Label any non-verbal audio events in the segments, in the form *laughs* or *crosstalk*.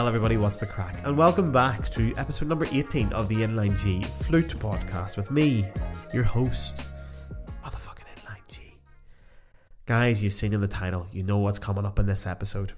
Well, everybody, what's the crack? And welcome back to episode number 18 of the Inline G Flute Podcast with me, your host, motherfucking Inline G. Guys, you've seen in the title, you know what's coming up in this episode.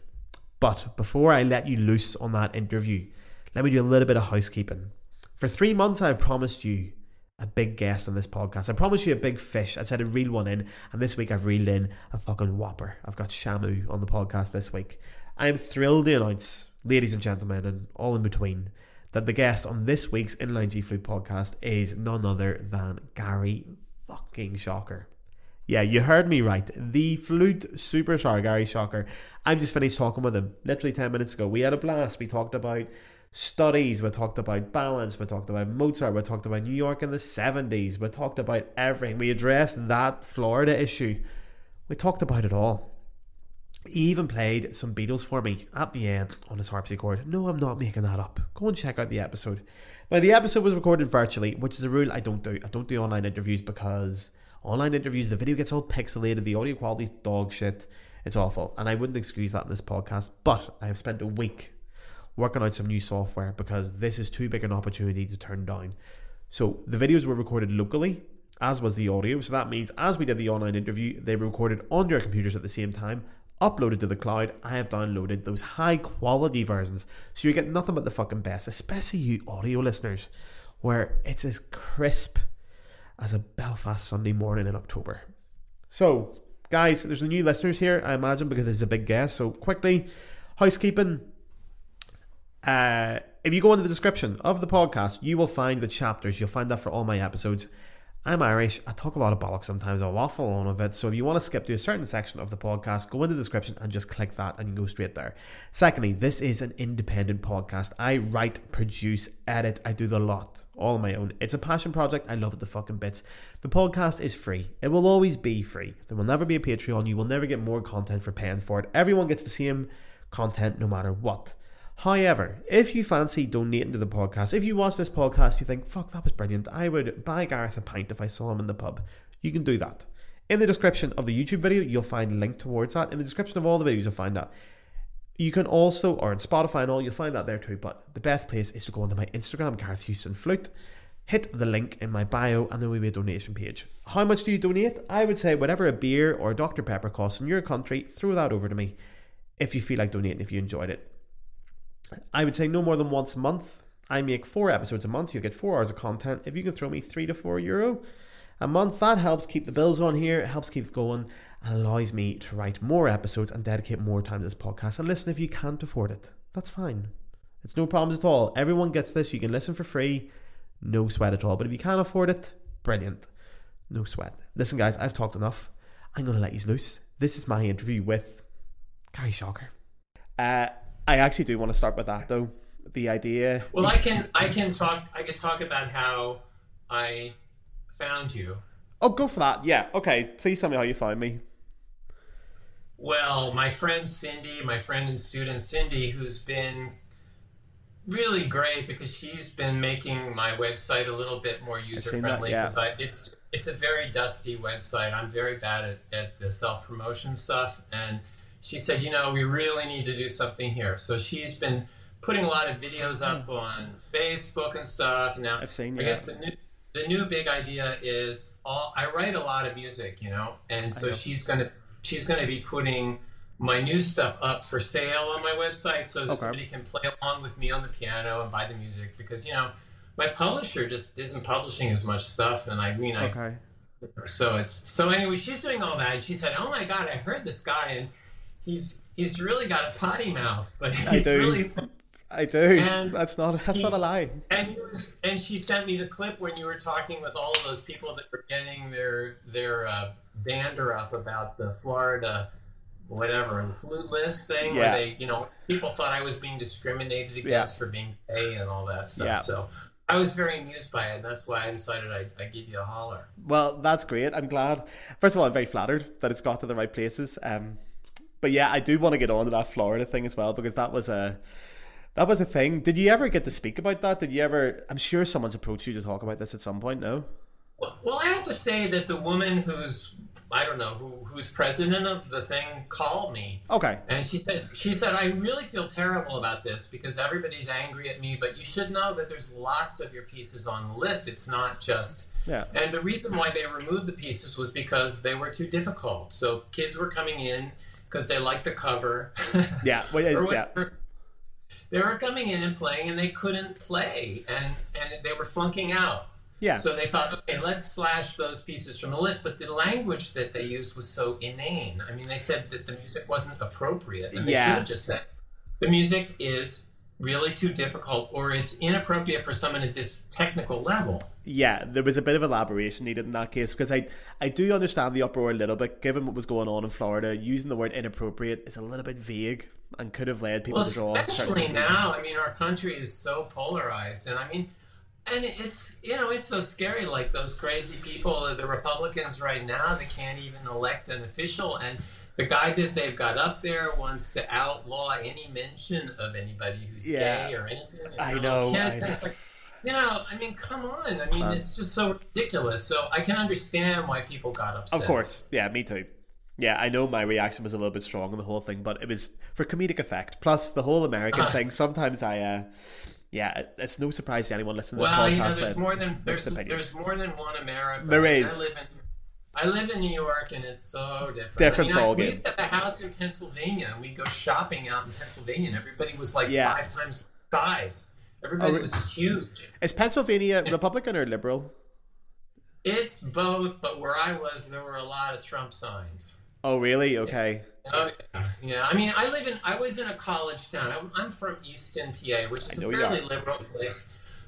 But before I let you loose on that interview, let me do a little bit of housekeeping. For three months, I've promised you a big guest on this podcast. I promised you a big fish. I said I'd reel one in, and this week I've reeled in a fucking whopper. I've got Shamu on the podcast this week. I'm thrilled to announce, ladies and gentlemen, and all in between, that the guest on this week's Inline G Flute podcast is none other than Gary fucking Schocker. Yeah, you heard me right. The flute superstar Gary Schocker. I've just finished talking with him literally 10 minutes ago. We had a blast. We talked about studies, we talked about balance, we talked about Mozart, we talked about New York in the 70s, we talked about everything. We addressed that Florida issue. We talked about it all. He even played some Beatles for me at the end on his harpsichord. No, I'm not making that up. Go and check out the episode. Now, the episode was recorded virtually, which is a rule I don't do. I don't do online interviews because online interviews, the video gets all pixelated, the audio quality's dog shit. It's awful. And I wouldn't excuse that in this podcast. But I have spent a week working out some new software because this is too big an opportunity to turn down. So the videos were recorded locally, as was the audio. So that means as we did the online interview, they were recorded on your computers at the same time, uploaded to the cloud. I have downloaded those high quality versions, so you get nothing but the fucking best, especially you audio listeners, where it's as crisp as a Belfast Sunday morning in October. So, guys, there's the new listeners here, I imagine, because there's a big guest. So, quickly, housekeeping. Uh, if you go into the description of the podcast, you will find the chapters. You'll find that for all my episodes. I'm Irish. I talk a lot of bollocks sometimes. I waffle on a bit. So if you want to skip to a certain section of the podcast, go in the description and just click that and you go straight there. Secondly, this is an independent podcast. I write, produce, edit. I do the lot all my own. It's a passion project. I love it the fucking bits. The podcast is free. It will always be free. There will never be a Patreon. You will never get more content for paying for it. Everyone gets the same content no matter what. However, if you fancy donating to the podcast, if you watch this podcast, you think, fuck, that was brilliant, I would buy Gareth a pint if I saw him in the pub, you can do that. In the description of the YouTube video, you'll find a link towards that. In the description of all the videos, you'll find that. You can also, or in Spotify and all, you'll find that there too. But the best place is to go onto my Instagram, Gareth Houston Flute, hit the link in my bio, and there will be a donation page. How much do you donate? I would say whatever a beer or a Dr. Pepper costs in your country, throw that over to me if you feel like donating, if you enjoyed it. I would say no more than once a month. I make four episodes a month. You get four hours of content. If you can throw me three to four euro a month, that helps keep the bills on here. It helps keep going and allows me to write more episodes and dedicate more time to this podcast. And listen, if you can't afford it, that's fine. It's no problems at all. Everyone gets this. You can listen for free. No sweat at all. But if you can't afford it, brilliant. No sweat. Listen, guys, I've talked enough. I'm going to let you loose. This is my interview with Gary Schocker. Uh, I actually do want to start with that though. The idea. Well, I can I can talk I can talk about how I found you. Oh, go for that. Yeah. Okay. Please tell me how you found me. Well, my friend Cindy, my friend and student Cindy, who's been really great because she's been making my website a little bit more user friendly. yeah. I, it's it's a very dusty website. I'm very bad at, at the self promotion stuff, and she said, you know, we really need to do something here. So she's been putting a lot of videos up hmm. on Facebook and stuff. Now, I've seen. I guess the new, the new big idea is all. I write a lot of music, you know, and so know. she's gonna she's gonna be putting my new stuff up for sale on my website, so that Okay. somebody can play along with me on the piano and buy the music because you know. My publisher just isn't publishing as much stuff, and I mean, I Okay. so it's so anyway. She's doing all that, and she said, "Oh my God, I heard this guy, and he's he's really got a potty mouth, but he's do. really." *laughs* I do. And that's not. That's he- not a lie. And he was, and she sent me the clip when you were talking with all of those people that were getting their their uh, dander up about the Florida whatever the flute list thing, Yeah. where they you know people thought I was being discriminated against for being gay and all that stuff. Yeah. So. I was very amused by it, and that's why I decided I'd, I'd give you a holler. Well, that's great. I'm glad. First of all, I'm very flattered that it's got to the right places. Um, but yeah, I do want to get on to that Florida thing as well because that was a that was a thing. Did you ever get to speak about that? Did you ever? I'm sure someone's approached you to talk about this at some point. No. Well, well, I have to say that the woman who's I don't know who who's president of the thing called me. Okay. And she said she said I really feel terrible about this because everybody's angry at me, but you should know that there's lots of your pieces on the list. It's not just Yeah. and the reason why they removed the pieces was because they were too difficult. So kids were coming in because they liked the cover. *laughs* Yeah. Well, yeah, yeah. They were coming in and playing, and they couldn't play, and and they were flunking out. Yeah. So they thought, okay, let's slash those pieces from the list. But the language that they used was so inane. I mean, they said that the music wasn't appropriate. And they Yeah. should have just said, the music is really too difficult or it's inappropriate for someone at this technical level. Yeah, there was a bit of elaboration needed in that case because I I do understand the uproar a little bit, given what was going on in Florida. Using the word inappropriate is a little bit vague and could have led people Well, to draw especially now. I mean, our country is so polarized, and I mean, and it's you know it's so scary. Like those crazy people, the Republicans right now, they can't even elect an official, and the guy that they've got up there wants to outlaw any mention of anybody who's Yeah. gay or anything. I know, I like, you know, I mean, come on. I mean, it's just so ridiculous. So I can understand why people got upset. Of course, yeah, me too. Yeah, I know my reaction was a little bit strong on the whole thing, but it was for comedic effect. Plus, the whole American Uh-huh. thing. Sometimes I, uh, yeah, it's no surprise to anyone listening to this Well, podcast. you know, there's more than there's, there's more than one America. There I. I live in I live in New York, and it's so different. Different I mean, I, ballgame. we have a house in Pennsylvania, and we go shopping out in Pennsylvania, and everybody was like Yeah. five times size. Everybody Oh, was huge. Is Pennsylvania Republican or liberal? It's both, but where I was, there were a lot of Trump signs. Oh, really? Okay. Oh yeah, yeah. I mean, I live in. I was in a college town. I'm, I'm from Easton, PA, which is a fairly liberal place.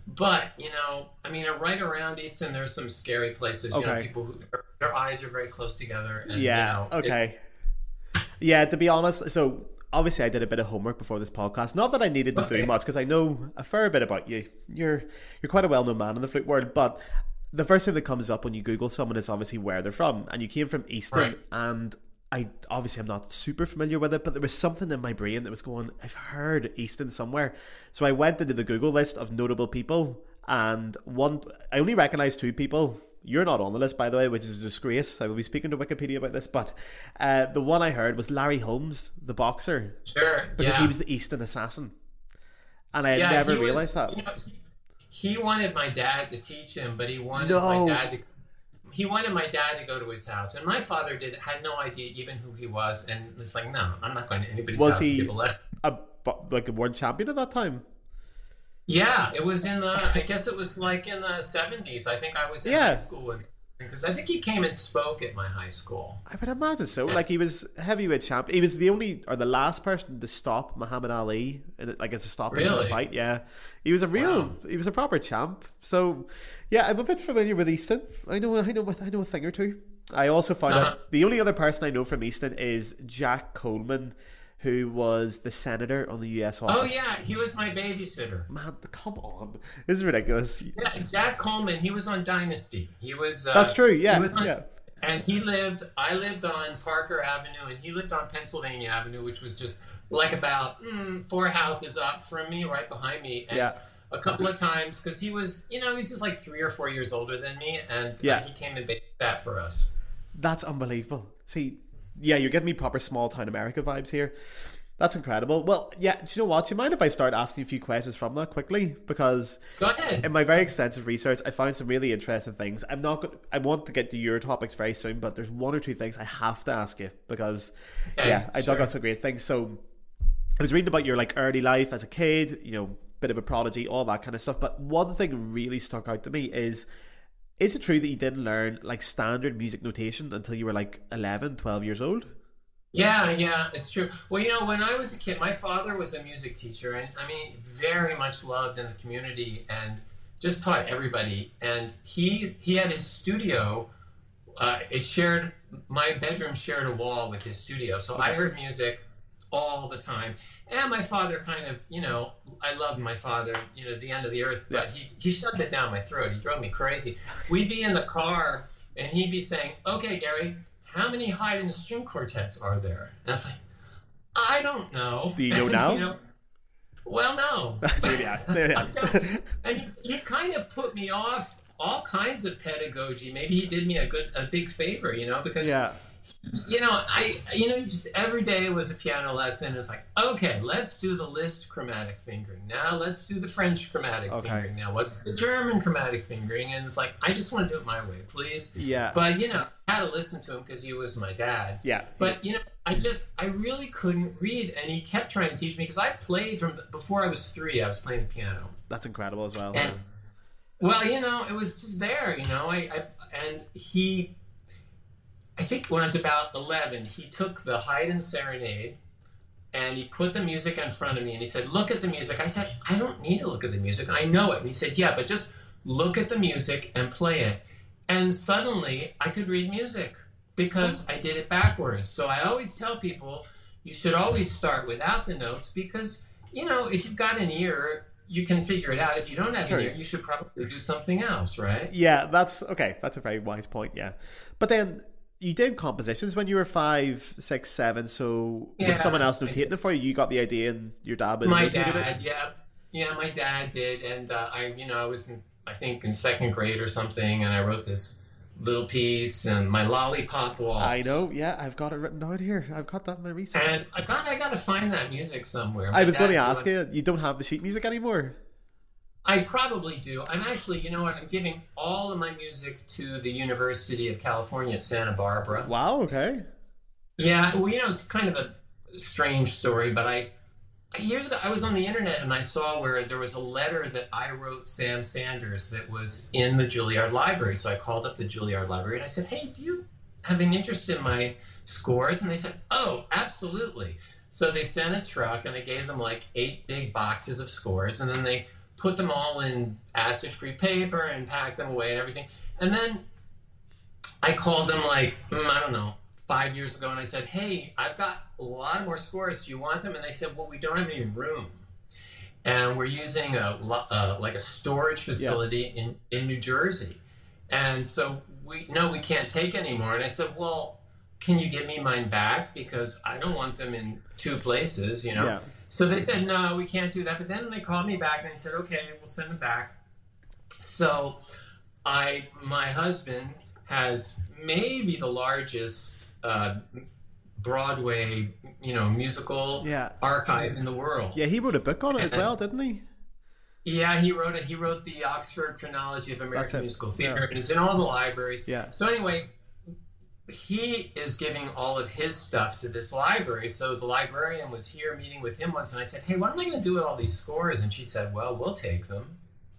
But you know, I mean, right around Easton, there's some scary places. Okay. You know, people who their, eyes are very close together. And, Yeah. You know, it- okay. yeah. To be honest, so obviously I did a bit of homework before this podcast. Not that I needed to Okay. do much because I know a fair bit about you. You're you're quite a well known man in the flute world, but the first thing that comes up when you Google someone is obviously where they're from, and you came from Easton, Right. and I obviously I'm not super familiar with it, but there was something in my brain that was going. I've heard Easton somewhere, so I went into the Google list of notable people, and one I only recognized two people. You're not on the list, by the way, which is a disgrace. I will be speaking to Wikipedia about this, but uh, the one I heard was Larry Holmes, the boxer, sure. because yeah. he was the Easton assassin, and I had Yeah, never he was- realized that. You know, he, he wanted my dad to teach him, but he wanted No. my dad to. He wanted my dad to go to his house, and my father did had no idea even who he was, and it's like, no, I'm not going to anybody's Was house he- to give a lesson. A, like a world champion at that time. Yeah, it was in the. I guess it was like in the seventies. I think I was in Yeah. high school, and because I think he came and spoke at my high school. I would imagine so. Like he was heavyweight champ. He was the only or the last person to stop Muhammad Ali, in it, like as a stoppage in Really? a fight. Yeah, he was a real. Wow. He was a proper champ. So, yeah, I'm a bit familiar with Easton. I know. I know. I know a thing or two. I also found Uh-huh. out the only other person I know from Easton is Jack Coleman, who was the senator on the U.S. office. Oh yeah, he was my babysitter. Man, come on, this is ridiculous. Yeah, Jack Coleman. He was on Dynasty. He was. Uh, That's true. Yeah, on- yeah. And he lived. I lived on Parker Avenue, and he lived on Pennsylvania Avenue, which was just like about mm, four houses up from me, right behind me. And Yeah. A couple of times, because he was, you know, he's just like three or four years older than me, and uh, Yeah. he came and babysat for us. That's unbelievable. See, yeah, you're giving me proper small town America vibes here. That's incredible. Well, yeah, do you know what? Do you mind if I start asking a few questions from that quickly? Because Go ahead. in my very extensive research, I found some really interesting things. I'm not gonna. I want to get to your topics very soon, but there's one or two things I have to ask you because, Okay, yeah, I dug sure. out some great things. So, I was reading about your like early life as a kid. You know, bit of a prodigy, all that kind of stuff. But one thing really stuck out to me is. Is it true that you didn't learn like standard music notation until you were like 11, 12 years old? Yeah, yeah, it's true. Well, you know, when I was a kid, my father was a music teacher, and I mean, very much loved in the community, and just taught everybody. And he he had his studio. Uh, it shared my bedroom shared a wall with his studio, so I heard music all the time. And my father kind of, you know, I loved my father, you know, the end of the earth, but he he shoved it down my throat. He drove me crazy. We'd be in the car, and he'd be saying, "Okay, Gary." How many Haydn string quartets are there? And I was like, I don't know. Do you know *laughs* now? you know, well, no. yeah, yeah. and he, he kind of put me off all kinds of pedagogy. Maybe he did me a good, a big favor, you know, because Yeah. You know, I, you know, just every day was a piano lesson. And it's like, okay, let's do the Liszt chromatic fingering. Now let's do the French chromatic Okay. fingering. Now what's the German chromatic fingering? And it's like, I just want to do it my way, please. Yeah. But you know, I had to listen to him because he was my dad. yeah. But you know, I just, I really couldn't read, and he kept trying to teach me because I played from before I was three. I was playing the piano. That's incredible as well. And, well, you know, it was just there, you know. I, I and he, I think when I was about eleven, he took the Haydn Serenade, and he put the music in front of me, and he said, "Look at the music." I said, "I don't need to look at the music. I know it." And he said, "Yeah, but just look at the music and play it." And suddenly, I could read music because I did it backwards. So I always tell people, you should always start without the notes because you know if you've got an ear you can figure it out if you don't have Sure. an ear you should probably do something else right Yeah, that's okay. That's a very wise point. Yeah, but then you did compositions when you were five, six, seven. So Yeah, was someone else notating it for you? You got the idea, and your dad would my dad it. yeah yeah my dad did and uh, i you know i was in, i think in second grade or something and i wrote this little piece and my lollipop waltz I know. Yeah, I've got it written down here. I've got that in my research. and i got i got to find that music somewhere I was going to ask you. You don't have the sheet music anymore. I probably do. I'm actually, you know what? I'm giving all of my music to the University of California at Santa Barbara. Wow. Okay. Yeah, well, you know, it's kind of a strange story, but I years ago I was on the internet and I saw where there was a letter that I wrote Sam Sanders that was in the Juilliard Library. So I called up the Juilliard Library and I said, "Hey, do you have an interest in my scores?" And they said, "Oh, absolutely." So they sent a truck and I gave them like eight big boxes of scores and then they put them all in acid-free paper and pack them away and everything. And then I called them like mm, I don't know five years ago, and I said, "Hey, I've got a lot more scores. Do you want them?" And they said, "Well, we don't have any room, and we're using a uh, like a storage facility in in New Jersey, and so we no, we can't take anymore. And I said, "Well." Can you give me mine back because I don't want them in two places, you know? Yeah. So they said, no, we can't do that. But then they called me back and they said, okay, we'll send them back. So I, my husband has maybe the largest uh, Broadway, you know, musical Yeah. archive in the world. Yeah, he wrote a book on it as well, didn't he? Yeah, he wrote it. He wrote the Oxford Chronology of American. Musical Theater, Yeah. and it's in all the libraries. Yeah. So anyway, he is giving all of his stuff to this library. So the librarian was here meeting with him once, and I said, "Hey, what am I going to do with all these scores?" And she said, "Well, we'll take them."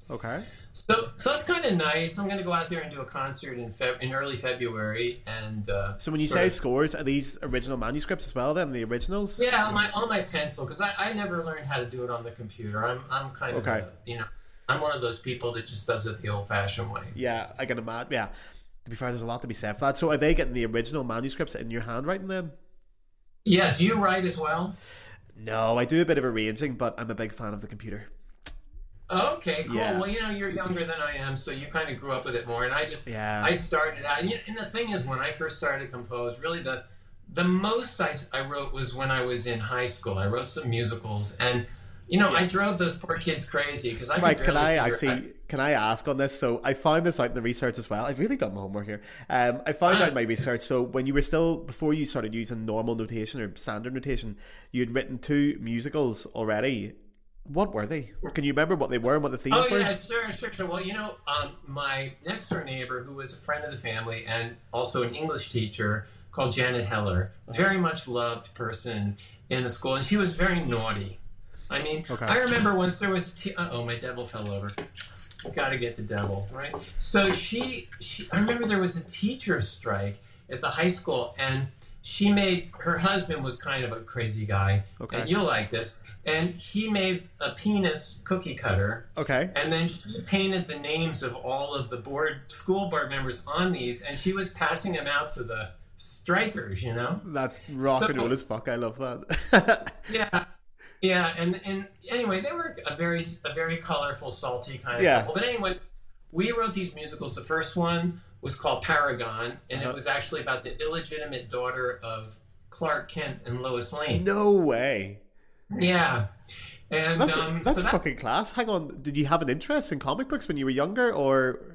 Okay. So, so that's kind of nice. I'm going to go out there and do a concert in Feb- in early February, and uh, So when you say of- scores, are these original manuscripts as well? Then the originals. yeah, on my on my pencil because I, I never learned how to do it on the computer. I'm I'm kind of a, you know I'm one of those people that just does it the old fashioned way. Yeah, I can imagine. Yeah. To be fair, there's a lot to be said for that. So are they getting the original manuscripts in your handwriting then? Yeah. Do you write as well? No, I do a bit of arranging, but I'm a big fan of the computer. Okay, cool. Yeah. Well, you know, you're younger than I am, so you kind of grew up with it more. And I just, Yeah. I started out. And and the thing is, when I first started to compose, really the the most I, I wrote was when I was in high school. I wrote some musicals, and you know, I drove those poor kids crazy because I could Right, can I actually can I ask on this? So I found this out in the research as well. I've really done my homework here. Um, I found out in my research. So when you were still before you started using normal notation or standard notation, you had written two musicals already. What were they? Can you remember what they were and what the themes Oh were? Oh yeah, sure, sure, sure. Well, you know, um, my next door neighbor, who was a friend of the family and also an English teacher, called Janet Heller, very much loved person in the school, and she was very naughty. I mean, Okay. I remember once there was. T- oh, my devil fell over. Got to get the devil right. So she, she, I remember there was a teacher strike at the high school, and she made her husband was kind of a crazy guy, Okay. and you'll like this. And he made a penis cookie cutter, Okay. and then she painted the names of all of the board school board members on these, and she was passing them out to the strikers. You know? That's rock and roll as fuck. I love that. *laughs* Yeah, yeah. And and anyway, they were a very a very colorful, salty kind of Yeah. couple. But anyway, we wrote these musicals. The first one was called Paragon, and Uh-huh. it was actually about the illegitimate daughter of Clark Kent and Lois Lane. no way. Yeah. And That's um, that's so that, fucking class. Hang on. Did you have an interest in comic books when you were younger, or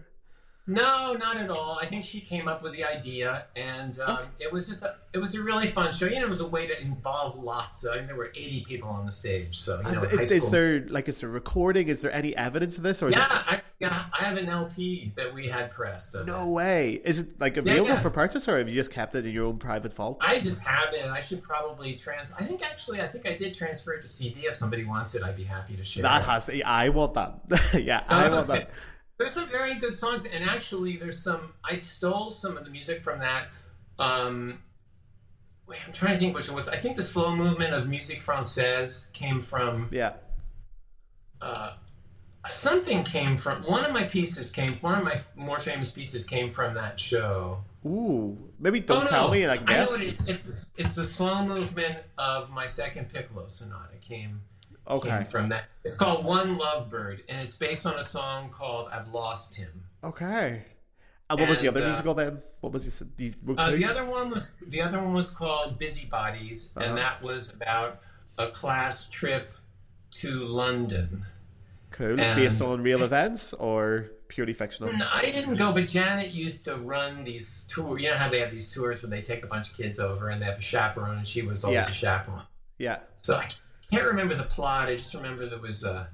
No, not at all. I think she came up with the idea, and um, it was just a, it was a really fun show. You know, it was a way to involve lots. Of, I mean, there were eighty people on the stage, so you know, And high is, is there like is there recording? Is there any evidence of this, or yeah, it I, yeah, I have an LP that we had pressed. No it. way? Is it like available yeah. for purchase, or have you just kept it in your own private vault? I just have it. I should probably trans. I think actually, I think I did transfer it to CD. If somebody wants it, I'd be happy to share. That it. has. I want that. *laughs* yeah, I want Okay. that. There's some very good songs, and actually, there's some. I stole some of the music from that. Um, wait, I'm trying to think which it was. I think the slow movement of musique française came from Yeah. uh, something came from one of my pieces came one of my more famous pieces came from that show. Ooh, maybe don't oh, no. tell me, and I can I know guess. it is. It's, it's the slow movement of my second piccolo sonata came okay. came from that. It's called One Lovebird, and it's based on a song called "I've Lost Him." Okay. And what was the other uh, musical then? What was this? Wrote Uh, the other one was the other one was called Busybodies, Uh-huh. and that was about a class trip to London. cool. and- Based on real *laughs* events or purely fictional? No, I didn't go, but Janet used to run these tours. You know how they have these tours where they take a bunch of kids over and they have a chaperone, and she was always Yeah. a chaperone. Yeah. So I can't remember the plot. I just remember there was uh,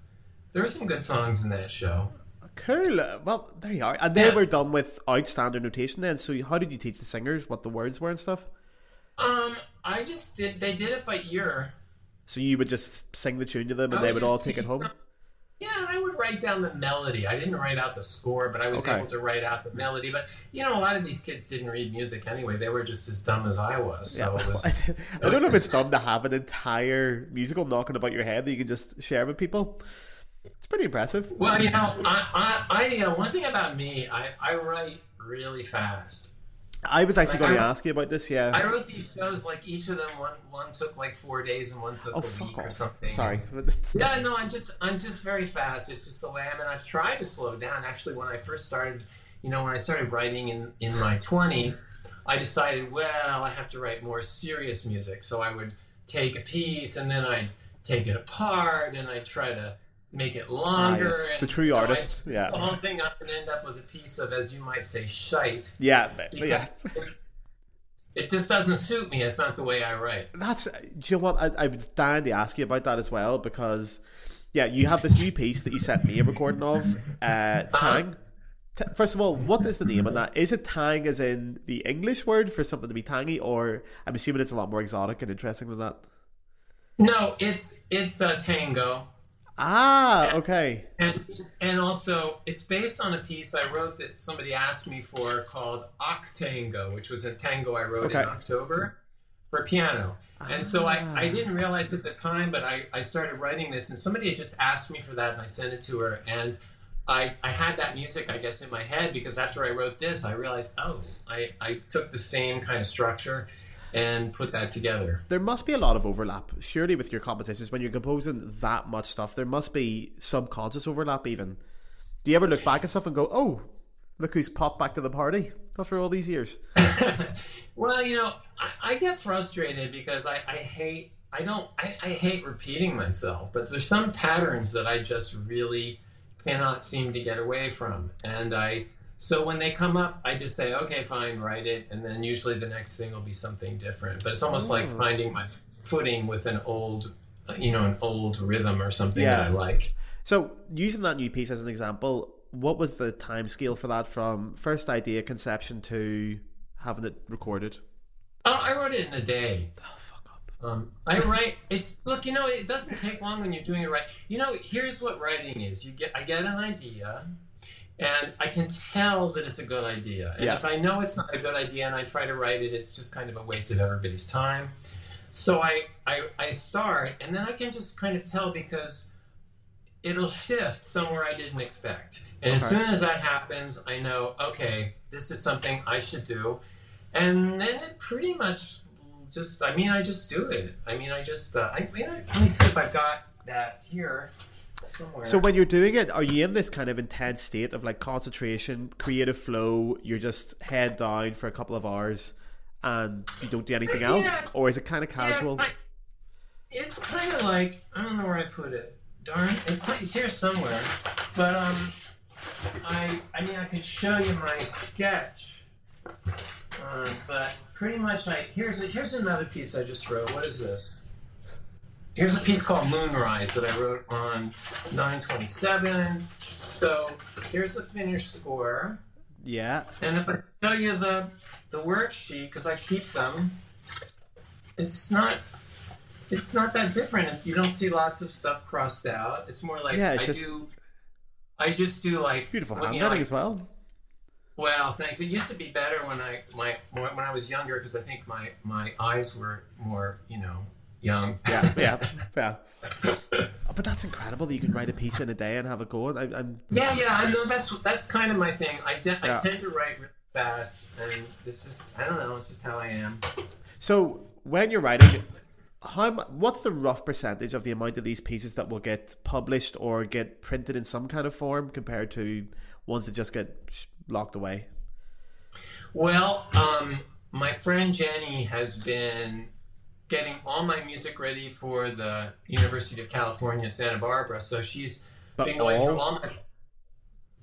there were some good songs in that show. Cool. Uh, Well, there you are. And they Yeah. were done with outstanding notation then. So how did you teach the singers what the words were and stuff? Um, I just did. They did it by ear. So you would just sing the tune to them and I they would would all take it home? them- Yeah, and I would write down the melody. I didn't write out the score, but I was Okay. able to write out the melody. But you know, a lot of these kids didn't read music anyway. They were just as dumb as I was. So Yeah. it *laughs* was. I don't know if it's dumb to have an entire musical knocking about your head that you can just share with people. It's pretty impressive. Well, you know, I, I, I uh, one thing about me, I, I write really fast. I was actually Like, going to ask you about this, yeah. I wrote these shows like each of them. One one took like four days, and one took oh, a week or something. Sorry. *laughs* Yeah, no, I'm just I'm just very fast. It's just the way I am, and I've tried to slow down. Actually, when I first started, you know, when I started writing in in my 20s, I decided, well, I have to write more serious music. So I would take a piece and then I'd take it apart and I'd try to make it Ah, longer. yes. The true you know, artist, yeah. The whole thing up and end up with a piece of, as you might say, shite. Yeah, yeah. It just doesn't suit me. It's not the way I write. That's do you know what I, I was dying to ask you about that as well because yeah, you have this new piece that you sent me a recording of, uh, tang. T- First of all, what is the name on that? Is it tang as in the English word for something to be tangy, or I'm assuming it's a lot more exotic and interesting than that? No, it's it's a tango. Ah, okay. And and also, it's based on a piece I wrote that somebody asked me for called Octango, which was a tango I wrote Okay. in October for piano. And so I, Ah. I didn't realize at the time, but I, I started writing this, and somebody had just asked me for that, and I sent it to her. And I, I had that music, I guess, in my head because after I wrote this, I realized, oh, I, I took the same kind of structure and put that together. There must be a lot of overlap, surely, with your compositions when you're composing that much stuff. There must be subconscious overlap, even. Do you ever look back at stuff and go, "Oh, look who's popped back to the party after all these years"? *laughs* Well, you know, I, I get frustrated because I, I hate I don't I, I hate repeating myself, but there's some patterns that I just really cannot seem to get away from. And I so when they come up, I just say, okay, fine, write it, and then usually the next thing will be something different. But it's almost like Oh. finding my footing with an old you know, an old rhythm or something Yeah. that I like. So, using that new piece as an example, what was the time scale for that from first idea conception to having it recorded? Oh, I wrote it in a day. Oh, fuck up. Um, I write. It's look. You know, it doesn't take long when you're doing it right. You know, here's what writing is. You get. I get an idea, and I can tell that it's a good idea. And Yeah. if I know it's not a good idea, and I try to write it, it's just kind of a waste of everybody's time. So I, I, I start, and then I can just kind of tell because it'll shift somewhere I didn't expect. And as soon as that happens, I know, okay, this is something I should do. And then it pretty much just, I mean, I just do it. I mean, I just, uh, I, you know, let me see if I've got that here somewhere. So, when you're doing it, are you in this kind of intense state of like concentration, creative flow? You're just head down for a couple of hours and you don't do anything else? Yeah. Or is it kind of casual? Yeah, I- it's kind of like I don't know where I put it. Darn, it's it's here somewhere. But um, I, I mean, I could show you my sketch, uh, but pretty much, I here's a, here's another piece I just wrote. What is this? Here's a piece called Moonrise that I wrote on 927. So here's the finished score. Yeah. And if I show you the the worksheet, because I keep them, it's not it's not that different. You don't see lots of stuff crossed out. It's more like Yeah, it's I just- do. I just do like Beautiful you know, handwriting like- as well. well, thanks. It used to be better when I my when I was younger because I think my my eyes were more you know young. Yeah, *laughs* yeah, yeah. Oh, but that's incredible that you can write a piece in a day and have a go. I, I'm Yeah, yeah, I know that's that's kind of my thing. I, de- Yeah. I tend to write really fast, and it's just I don't know. It's just how I am. So when you're writing, how what's the rough percentage of the amount of these pieces that will get published or get printed in some kind of form compared to ones that just get locked away? Well, um, my friend Jenny has been getting all my music ready for the University of California, Santa Barbara. So she's But been going all- through all my.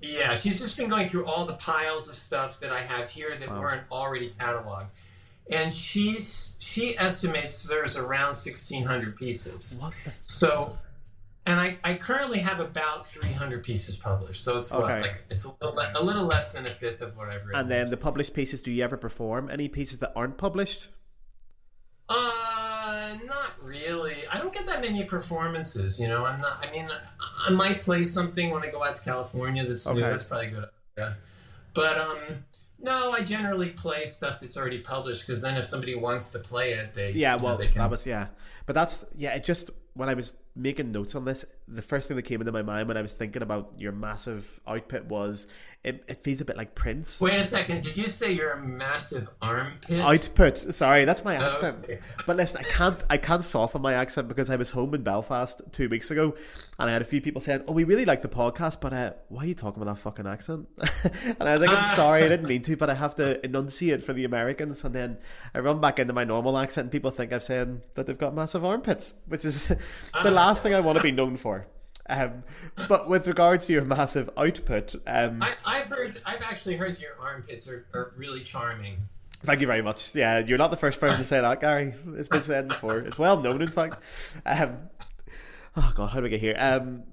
Yeah, she's just been going through all the piles of stuff that I have here that Wow. weren't already cataloged, and she's she estimates there's around sixteen hundred pieces. What the? F- So, and I, I currently have about 300 pieces published. So it's what, Okay. like it's a little, le- a little less than a fifth of whatever. And then the published pieces. Do you ever perform any pieces that aren't published? Uh, not really. I don't get that many performances. You know, I'm not. I mean, I, I might play something when I go out to California. That's new. That's probably good. idea. But um, no, I generally play stuff that's already published because then if somebody wants to play it, they Yeah, you know, well, they can. that was yeah, but that's yeah. It just when I was making notes on this, the first thing that came into my mind when I was thinking about your massive output was it, it feels a bit like Prince. Wait a second. Did you say you're a massive armpit? Output. Sorry, that's my accent. Okay. But listen, I can't I can't soften my accent because I was home in Belfast two weeks ago, and I had a few people saying, "Oh, we really like the podcast, but uh, why are you talking with that fucking accent?" *laughs* and I was like, "I'm Ah. sorry, I didn't mean to, but I have to enunciate for the Americans." And then I run back into my normal accent, and people think I'm saying that they've got massive armpits, which is *laughs* the last thing I want to be known for. Um, but with regards to your massive output, um, I, I've heard. I've actually heard your armpits are, are really charming. Thank you very much. Yeah, you're not the first person to say that, Gary. It's been said before. It's well known, in fact. Um, oh God, how do we get here? Um,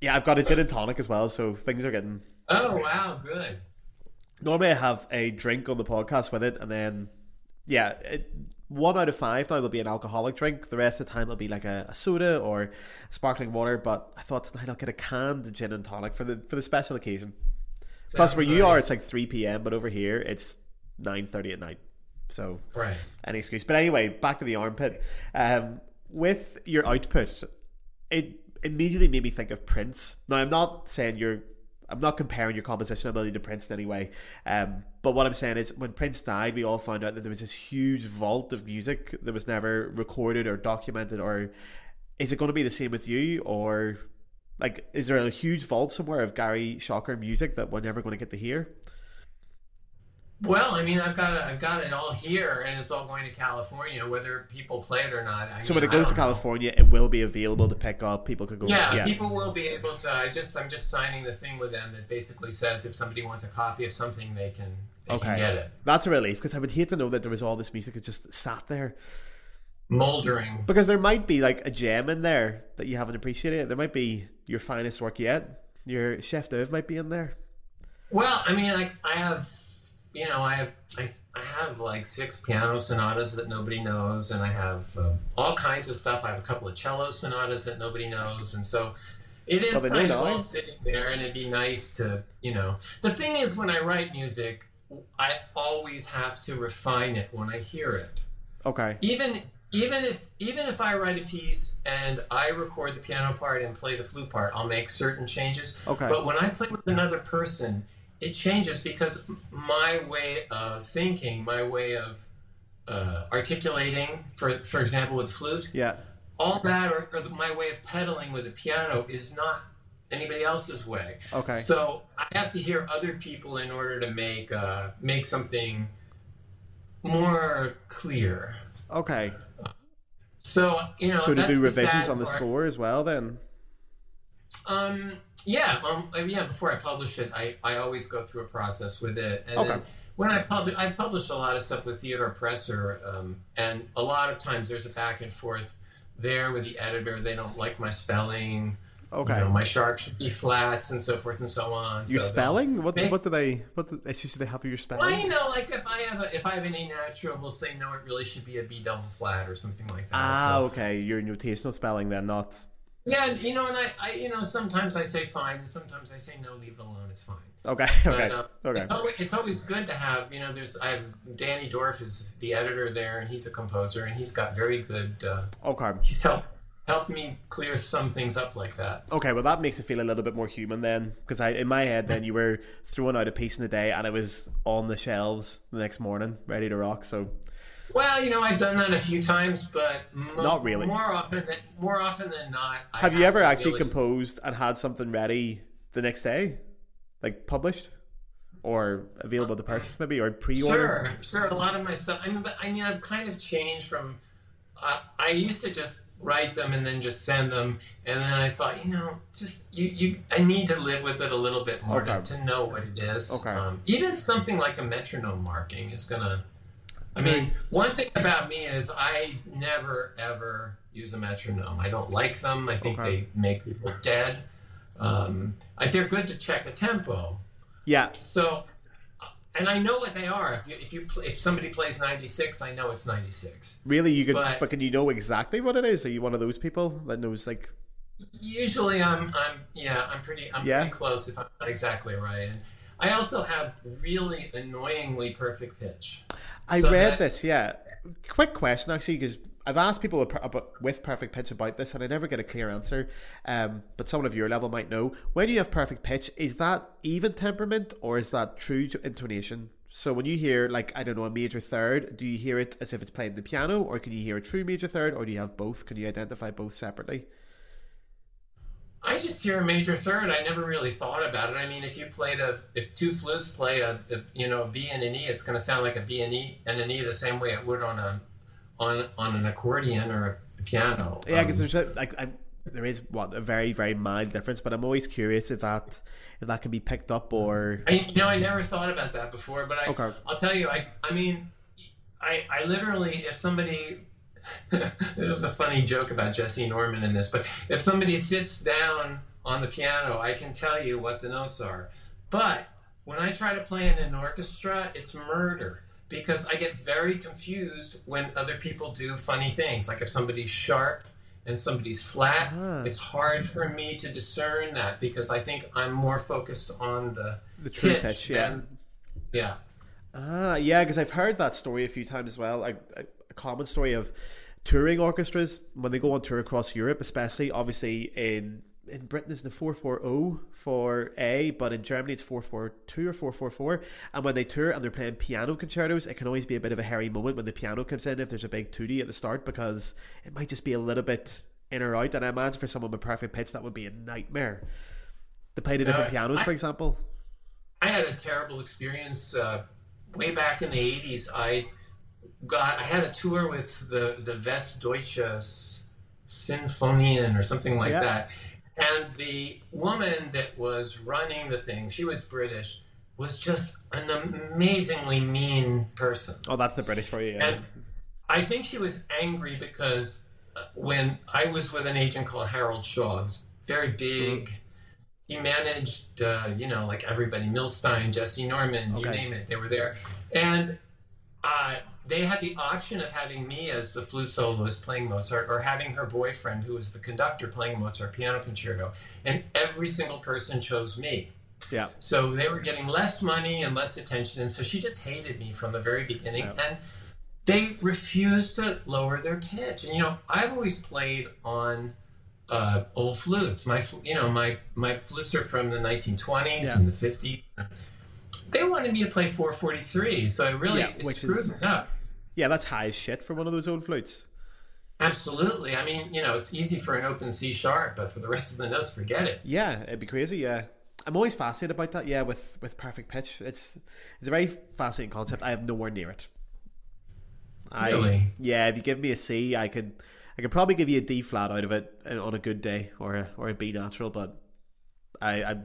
yeah, I've got a gin and tonic as well, so things are getting. Oh wow, good. Normally, I have a drink on the podcast with it, and then yeah, it, one out of five now will be an alcoholic drink. The rest of the time it'll be like a, a soda or sparkling water. But I thought tonight I'll get a canned gin and tonic for the for the special occasion. Plus, Sounds where you are, it's like three p.m., but over here it's nine thirty at night. So right. any excuse. But anyway, back to the armpit. Um, with your output, it immediately made me think of Prince. Now, I'm not saying you're. I'm not comparing your composition ability to Prince in any way. Um, but what I'm saying is, when Prince died, we all found out that there was this huge vault of music that was never recorded or documented. Or is it going to be the same with you? Or like, is there a huge vault somewhere of Gary Schocker music that we're never going to get to hear? Well, I mean, I've got it. I've got it all here, and it's all going to California, whether people play it or not. I So mean, when it goes to don't know. California, it will be available to pick up. People could go. Yeah, people will be able to. I just, I'm just signing the thing with them that basically says if somebody wants a copy of something, they can, they Okay. can get it. That's a relief because I would hate to know that there was all this music that just sat there. Moldering. Because there might be like a gem in there that you haven't appreciated. There might be your finest work yet. Your chef d'oeuvre might be in there. Well, I mean, I, I have, you know, I have, I, I have like six piano sonatas that nobody knows, and I have uh, all kinds of stuff. I have a couple of cello sonatas that nobody knows, and so it is know kind of all sitting there, and it'd be nice to, you know. The thing is, when I write music, I always have to refine it when I hear it. Okay. Even even if even if I write a piece and I record the piano part and play the flute part, I'll make certain changes. Okay. But when I play with another person, it changes because my way of thinking, my way of uh, articulating, for for example, with flute, Yeah. all that, or, or my way of pedaling with the piano is not anybody else's way. Okay. So I have to hear other people in order to make uh, make something more clear. Okay. So you know, So to do revisions on the part. score as well, then. Um, Yeah, um, yeah. Before I publish it, I, I always go through a process with it. And Okay. then when I publish, I've published a lot of stuff with Theodore Presser, um, and a lot of times there's a back and forth there with the editor. They don't like my spelling. Okay. You know, my sharp should be flats and so forth and so on. Your So spelling? What Make- what do they what do- issues do they have with your spelling? Well, you know, like if I have a, if I have an A natural, we'll say no, it really should be a B double flat or something like that. Ah, So- okay. Your notational spelling then, not Yeah, and, you know, and I, I, you know, sometimes I say fine, and sometimes I say no, leave it alone, it's fine. okay. *laughs* But, Okay. uh, Okay. It's always, it's always good to have, you know, there's, I have Danny Dorff is the editor there, and he's a composer, and he's got very good, uh, Okay. he's helped helped me clear some things up like that. Okay, well that makes it feel a little bit more human then, because I in my head then you were throwing out a piece in the day and it was on the shelves the next morning, ready to rock. So Well, you know, I've done that a few times, but mo- Not really. More often than more often than not. I have you ever actually really- composed and had something ready the next day, like published or available to purchase maybe or pre-order? Sure, sure. A lot of my stuff. I mean, but I mean, I've kind of changed from. Uh, I used to just write them and then just send them, and then I thought, you know, just you, you. I need to live with it a little bit more Okay. to, to know what it is. Okay. Um, even something like a metronome marking is gonna. I mean, one thing about me is I never ever use a metronome. I don't like them. I think Okay. they make people dead. Um, I, they're good to check a tempo. Yeah, So, and I know what they are. If you, if you if somebody plays ninety six, I know it's ninety six. really, you could, but, But- can you know exactly what it is? Are you one of those people that knows like? Usually, I'm I'm yeah, I'm pretty I'm Yeah? pretty close if I'm not exactly right. And I also have really annoyingly perfect pitch. I So read that- this. Yeah, quick question actually, because I've asked people with, about, with perfect pitch about this, and I never get a clear answer. Um, but someone of your level might know. When you have perfect pitch, is that even temperament or is that true intonation? So when you hear like I don't know a major third, do you hear it as if it's playing the piano, or can you hear a true major third, or do you have both? Can you identify both separately? I just hear a major third. I never really thought about it. I mean, if you played a, if two flutes play a, a you know, a B and an E, it's going to sound like a B and E and an E the same way it would on a, on on an accordion or a piano. Yeah, Um, because there's a, like I, there is what a very very mild difference, but I'm always curious if that if that can be picked up or I, you know, I never thought about that before, but I, Okay. I'll tell you, I, I mean, I, I literally, if somebody, *laughs* there's a funny joke about Jessye Norman in this, but if somebody sits down on the piano, I can tell you what the notes are. But when I try to play in an orchestra, it's murder because I get very confused when other people do funny things. Like if somebody's sharp and somebody's flat, Ah. it's hard for me to discern that because I think I'm more focused on the the true pitch, pitch. yeah. than- yeah. Ah, yeah, because I've heard that story a few times as well. A, a common story of touring orchestras when they go on tour across Europe, especially obviously in in Britain it's the four four zero for A, but in Germany it's four four two or four four four. And when they tour and they're playing piano concertos, it can always be a bit of a hairy moment when the piano comes in if there's a big tutti at the start because it might just be a little bit in or out. And I imagine for someone with perfect pitch that would be a nightmare. To play the different Uh, pianos, I- for example. I had a terrible experience uh, way back in the '80s. I got I had a tour with the the Westdeutsche Sinfonia or something like Yeah. that, and the woman that was running the thing, she was British, was just an amazingly mean person. Oh, that's the British for you. Yeah. And I think she was angry because uh, when I was with an agent called Harold Shaw, who's very big, he managed, uh, you know, like everybody, Milstein, Jessye Norman, you name it, they were there. And uh, they had the option of having me as the flute soloist playing Mozart or having her boyfriend, who was the conductor, playing Mozart piano concerto. And every single person chose me. yeah. So they were getting less money and less attention, and so she just hated me from the very beginning. Yeah. And they refused to lower their pitch. And you know, I've always played on uh, old flutes. My, you know, my my flutes are from the 1920s Yeah. and the 50s. They wanted me to play 443, so I really Yeah, it screwed is- me up. Yeah, that's high as shit for one of those old flutes. Absolutely. I mean, you know, it's easy for an open C sharp, but for the rest of the notes, forget it. Yeah, it'd be crazy. Yeah, I'm always fascinated about that. Yeah, with with perfect pitch, it's it's a very fascinating concept. I have nowhere near it. I, Really? Yeah, if you give me a C, I could I could probably give you a D flat out of it uh, on a good day, or a or a B natural, but I I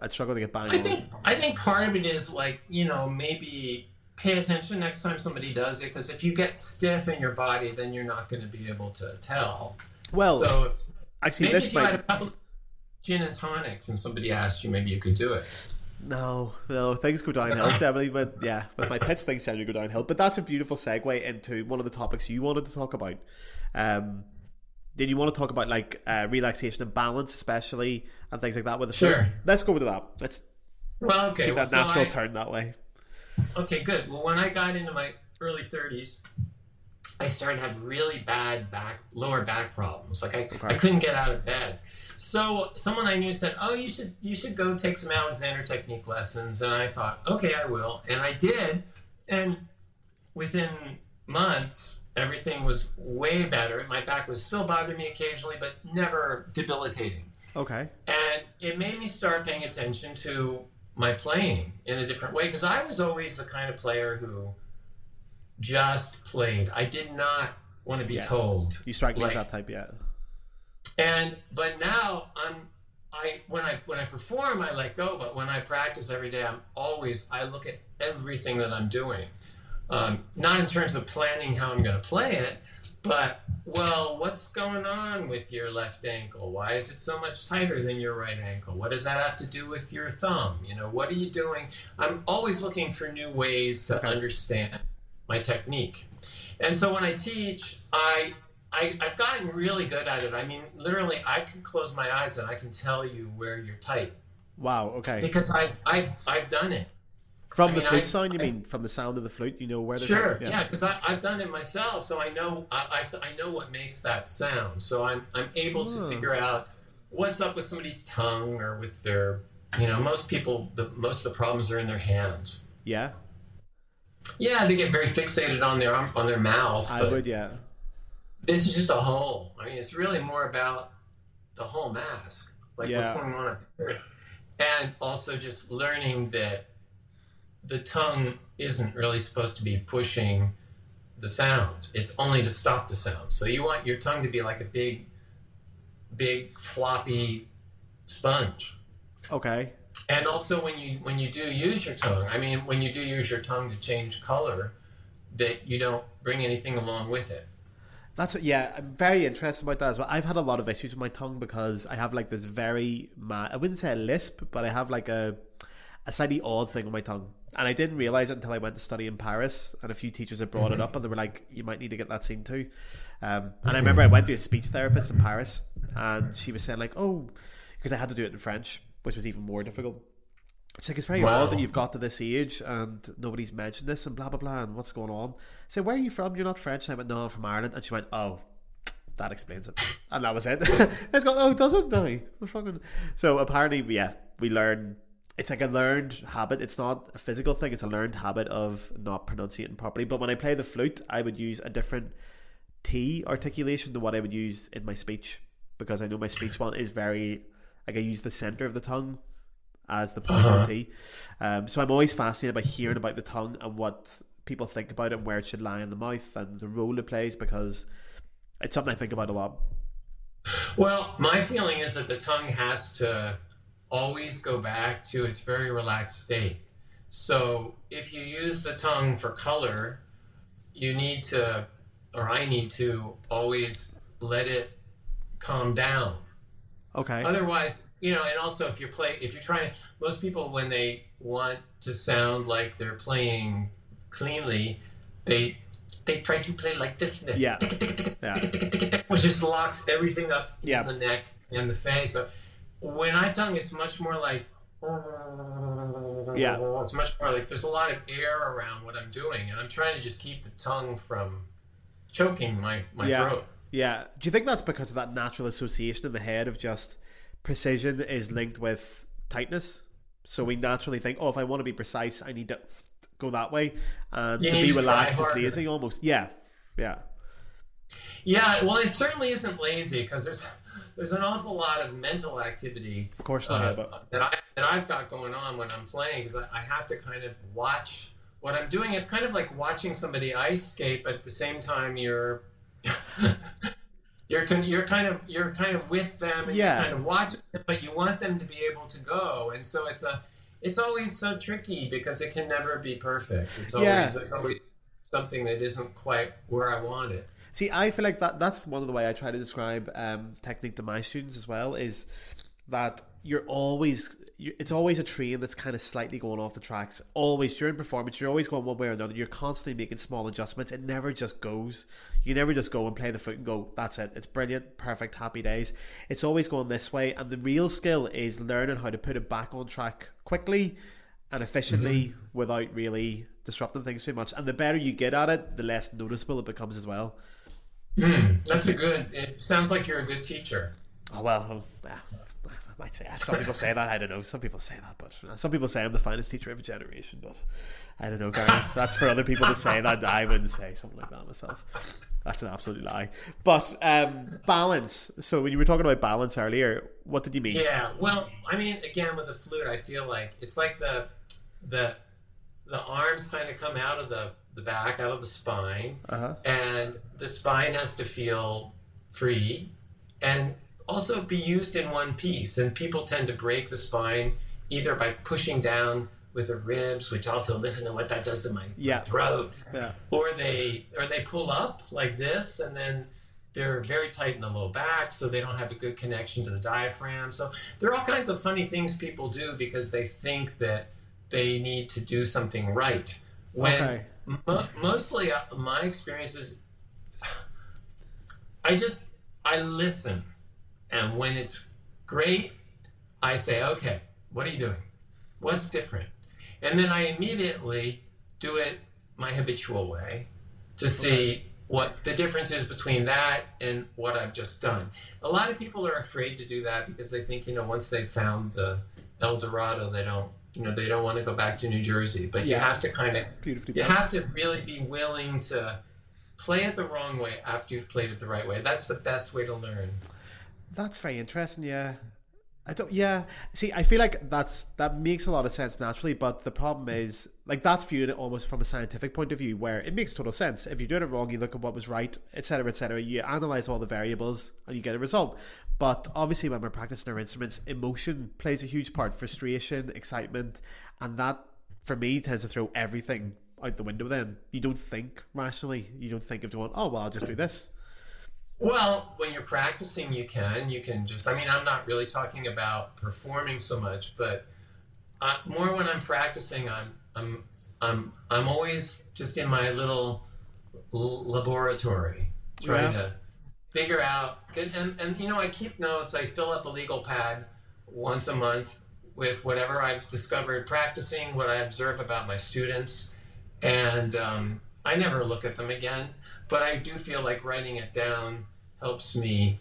I'd struggle to get by. I think I think part of it is like you know maybe pay attention next time somebody does it because if you get stiff in your body, then you're not going to be able to tell. Well, so actually, maybe this if you had a couple gin and tonics and somebody asked you, maybe you could do it. no no things go downhill, *laughs* definitely. But yeah, but my pitch things generally go downhill. But that's a beautiful segue into one of the topics you wanted to talk about. Um, did you want to talk about like uh, relaxation and balance, especially and things like that with the Sure. Let's go with that. Let's Well, okay. take well, that so natural I- turn that way. Okay, good. Well, when I got into my early 30s, I started to have really bad back, lower back problems. Like I, I couldn't get out of bed. So someone I knew said, "Oh, you should you should go take some Alexander technique lessons." And I thought, "Okay, I will." And I did. And within months, everything was way better. My back was still bothering me occasionally, but never debilitating. Okay. And it made me start paying attention to my playing in a different way because I was always the kind of player who just played. I did not want to be Yeah. told. You strike me Like- as that type, yeah. And but now I'm I when I when I perform I let go, but when I practice every day I'm always I look at everything that I'm doing. Um, not in terms of planning how I'm going to play it, but well, what's going on with your left ankle? Why is it so much tighter than your right ankle? What does that have to do with your thumb? You know, what are you doing? I'm always looking for new ways to Okay. understand my technique. And so when I teach, I, I I've gotten really good at it. I mean, literally, I can close my eyes and I can tell you where you're tight Wow, okay. because I've I've I've done it. From I the mean, flute I- sound, you I- mean from the sound of the flute, you know where the Sure, yeah, because I've done it myself, so I know I, I, I know what makes that sound. So I'm I'm able to Oh. figure out what's up with somebody's tongue or with their, you know, most people the most of the problems are in their hands. Yeah, Yeah, they get very fixated on their on their mouth. I would, yeah. This is just a whole. I mean, it's really more about the whole mask, like what's going on and also just learning that the tongue isn't really supposed to be pushing the sound. It's only to stop the sound. So you want your tongue to be like a big, big floppy sponge. Okay. And also when you when you do use your tongue, I mean when you do use your tongue to change color, that you don't bring anything along with it. That's yeah. I'm very interested about that as well. I've had a lot of issues with my tongue because I have like this very ma- I wouldn't say a lisp, but I have like a a slightly odd thing on my tongue, and I didn't realize it until I went to study in Paris, and a few teachers had brought it up, and they were like, "You might need to get that seen too." Um, and I remember I went to a speech therapist in Paris, and she was saying like, "Oh," because I had to do it in French, which was even more difficult. It's like it's very Wow. odd that you've got to this age and nobody's mentioned this and blah blah blah and what's going on. So where are you from? You're not French. And I went, no, I'm from Ireland. And she went, oh, that explains it. And that was it. *laughs* it's gone. Oh, does it? No, We're fucking. So apparently, yeah, we learn. It's like a learned habit. It's not a physical thing. It's a learned habit of not pronunciating properly. But when I play the flute, I would use a different T articulation to what I would use in my speech because I know my speech one is very like I use the center of the tongue as the point of the T. Um, so I'm always fascinated by hearing about the tongue and what people think about it and where it should lie in the mouth and the role it plays because it's something I think about a lot. Well, my feeling is that the tongue has to always go back to its very relaxed state. So if you use the tongue for color, you need to, or I need to, always let it calm down. Okay. Otherwise, you know, and also if you're play, if you're trying, most people when they want to sound like they're playing cleanly, they they try to play like this, Yeah. Yeah. which just locks everything up Yeah. in the neck and the face. So when I tongue, it's much more like Yeah. it's much more like there's a lot of air around what I'm doing, and I'm trying to just keep the tongue from choking my my Yeah. throat. Yeah. Do you think that's because of that natural association in the head of just precision is linked with tightness? So we naturally think, oh, if I want to be precise, I need to go that way, and You to be to relaxed is lazy almost. Yeah. Yeah. Yeah, well, it certainly isn't lazy because there's there's an awful lot of mental activity Of course uh, not. yeah, but that I that I've got going on when I'm playing because I, I have to kind of watch what I'm doing. It's kind of like watching somebody ice skate, but at the same time you're *laughs* you're con- you're kind of you're kind of with them and Yeah. you're kind of watching them, but you want them to be able to go, and so it's a it's always so tricky because it can never be perfect. It's always, Yeah. it's always something that isn't quite where I want it. See, I feel like that that's one of the way I try to describe um, technique to my students as well is that you're always you it's always a train that's kind of slightly going off the tracks. Always during performance, you're always going one way or another. You're constantly making small adjustments. It never just goes. You never just go and play the flute and go. That's it. It's brilliant, perfect, happy days. It's always going this way, and the real skill is learning how to put it back on track quickly and efficiently without really disrupting things too much. And the better you get at it, the less noticeable it becomes as well. That's a good. It sounds like you're a good teacher. Oh well, um, I might say that some people say that. I don't know. Some people say that, but uh, some people say I'm the finest teacher of a generation. But I don't know, Gary. That's for other people to say that. I wouldn't say something like that myself. That's an absolute lie. But um, balance. So when you were talking about balance earlier, what did you mean? Yeah. Well, I mean, again with the flute, I feel like it's like the the the arms kind of come out of the the back, out of the spine, Uh-huh. and the spine has to feel free, and also be used in one piece. And people tend to break the spine either by pushing down with the ribs, which also listen to what that does to my Yeah. throat, Yeah. or they or they pull up like this and then they're very tight in the low back so they don't have a good connection to the diaphragm so there are all kinds of funny things people do because they think that they need to do something right when Okay. Mo- mostly uh, my experience is i just i listen. And when it's great i say okay what are you doing? What's different? And then i immediately do it my habitual way to see what the difference is between that and what I've just done. A lot of people are afraid to do that because they think, you know, once they've found the El Dorado, they don't, you know, they don't want to go back to New Jersey. But you have to kind of, Beautifully you have to really be willing to play it the wrong way after you've played it the right way. That's the best way to learn. That's very interesting. Yeah, I don't. Yeah, see, I feel like that's that makes a lot of sense naturally, but the problem is like that's viewed almost from a scientific point of view, where it makes total sense. If you're doing it wrong, you look at what was right, etc., etc. You analyze all the variables and you get a result. But obviously, when we're practicing our instruments, emotion plays a huge part. Frustration, excitement, and that for me tends to throw everything out the window. Then you don't think rationally. You don't think of doing, oh well, I'll just do this. Well, when you're practicing, you can. You can just, I mean, I'm not really talking about performing so much, but uh, more when I'm practicing, I'm, I'm, I'm, I'm always just in my little l- laboratory trying Yeah. to figure out. And, and, you know, I keep notes. I fill up a legal pad once a month with whatever I've discovered practicing, what I observe about my students. And um, I never look at them again, but I do feel like writing it down helps me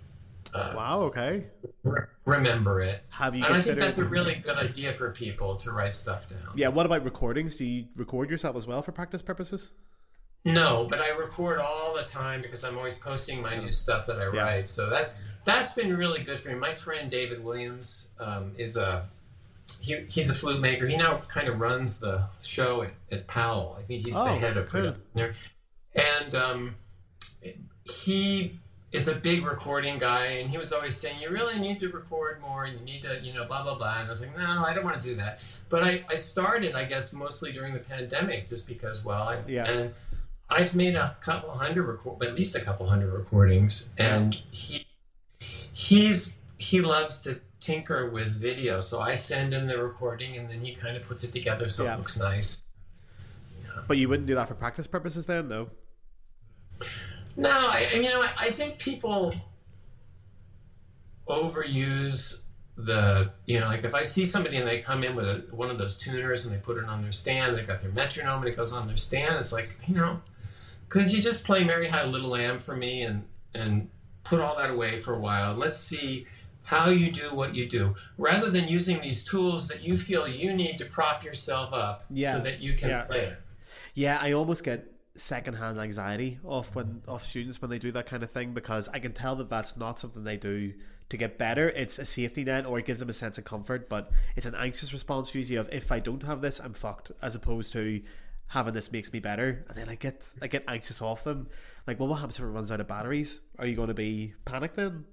uh, Wow. Okay. re- remember it. Have you and I think considered? that's a really good idea for people to write stuff down. Yeah, what about recordings? Do you record yourself as well for practice purposes? No, but I record all the time because I'm always posting my new stuff that I Yeah. write. So that's that's been really good for me. My friend David Williams um, is a he, he's a flute maker. He now kind of runs the show at, at Powell. I think he's Oh, the head of production there. And um, he is a big recording guy, and he was always saying, "You really need to record more. You need to, you know, blah blah blah." And I was like, "No, I don't want to do that." But I, I started, I guess, mostly during the pandemic, just because, well, I, Yeah. and I've made a couple hundred record, at least a couple hundred recordings, and he he's he loves to tinker with video, so I send him the recording, and then he kind of puts it together so Yeah. it looks nice. But you wouldn't do that for practice purposes then, though. No, I, I you know, I, I think people overuse the, you know, like if I see somebody and they come in with a, one of those tuners and they put it on their stand, they've got their metronome and it goes on their stand. It's like, you know, could you just play Mary Had a Little Lamb for me and and put all that away for a while? Let's see how you do what you do, rather than using these tools that you feel you need to prop yourself up Yeah. so that you can Yeah. play it. Yeah, I almost get secondhand anxiety off when off students when they do that kind of thing because I can tell that that's not something they do to get better. It's a safety net or it gives them a sense of comfort, but it's an anxious response usually of if I don't have this, I'm fucked, as opposed to having this makes me better, and then I get I get anxious off them. Like, well, what happens if it runs out of batteries? Are you going to be panicked then?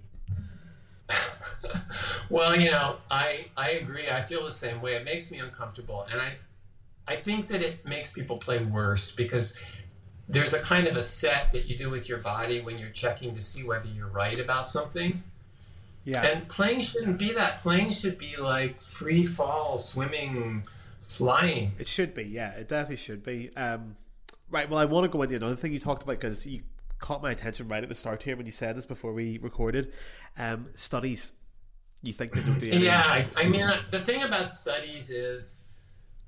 *laughs* well, you know, I I agree. I feel the same way. It makes me uncomfortable, and I I think that it makes people play worse because there's a kind of a set that you do with your body when you're checking to see whether you're right about something. Yeah. And playing shouldn't be that. Playing should be like free fall, swimming, flying. It should be, yeah. It definitely should be. Um, right. Well, I want to go into another thing you talked about because you caught my attention right at the start here when you said this before we recorded. Um, studies. You think they don't do? Yeah, I, I mean, uh, the thing about studies is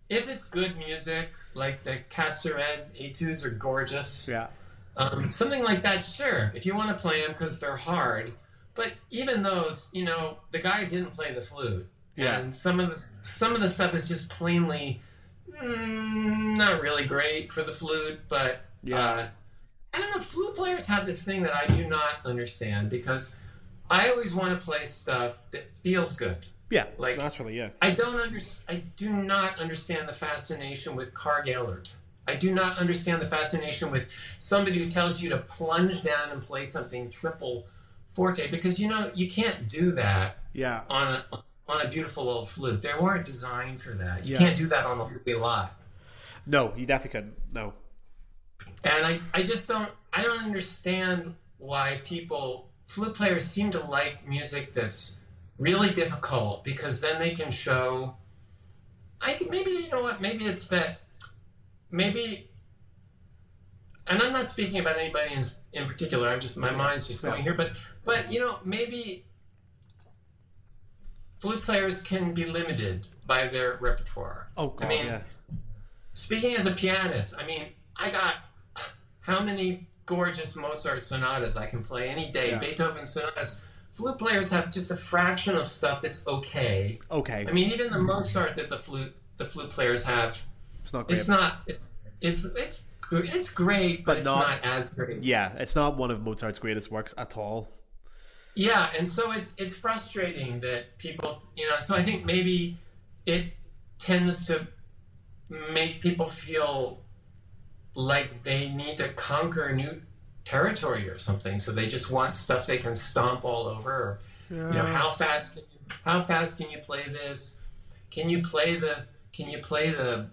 if it's good music, like the Castérède etudes are gorgeous. Yeah. Um, something like that, sure. If you want to play them because they're hard, but even those, you know, the guy didn't play the flute, Yeah. and some of the some of the stuff is just plainly mm, not really great for the flute. But Yeah. uh, I don't know. Flute players have this thing that I do not understand because I always want to play stuff that feels good. Yeah. Like- naturally, yeah. I don't under, I do not understand the fascination with Karg-Elert. I do not understand the fascination with somebody who tells you to plunge down and play something triple forte because you know you can't do that Yeah. on a on a beautiful old flute. They weren't designed for that. You Yeah. can't do that on the Louis Lot. No, you definitely couldn't. No. And I, I just don't I don't understand why people flute players seem to like music that's really difficult because then they can show I think maybe you know what maybe it's that maybe and I'm not speaking about anybody in, in particular I'm just my mind's just going here but but you know maybe flute players can be limited by their repertoire Oh god, I mean, yeah. Speaking as a pianist, I mean, I got how many gorgeous Mozart sonatas I can play any day, Yeah. Beethoven sonatas. Flute players have just a fraction of stuff that's okay. Okay. I mean, even the Mozart that the flute the flute players have, it's not great. it's not it's it's it's it's great, but, But it's not- not, as great. yeah, it's not one of Mozart's greatest works at all. Yeah, and so it's it's frustrating that people, you know. So I think maybe it tends to make people feel like they need to conquer new territory or something. So they just want stuff they can stomp all over. Or, You know, how fast can you, how fast can you play this? Can you play the Can you play the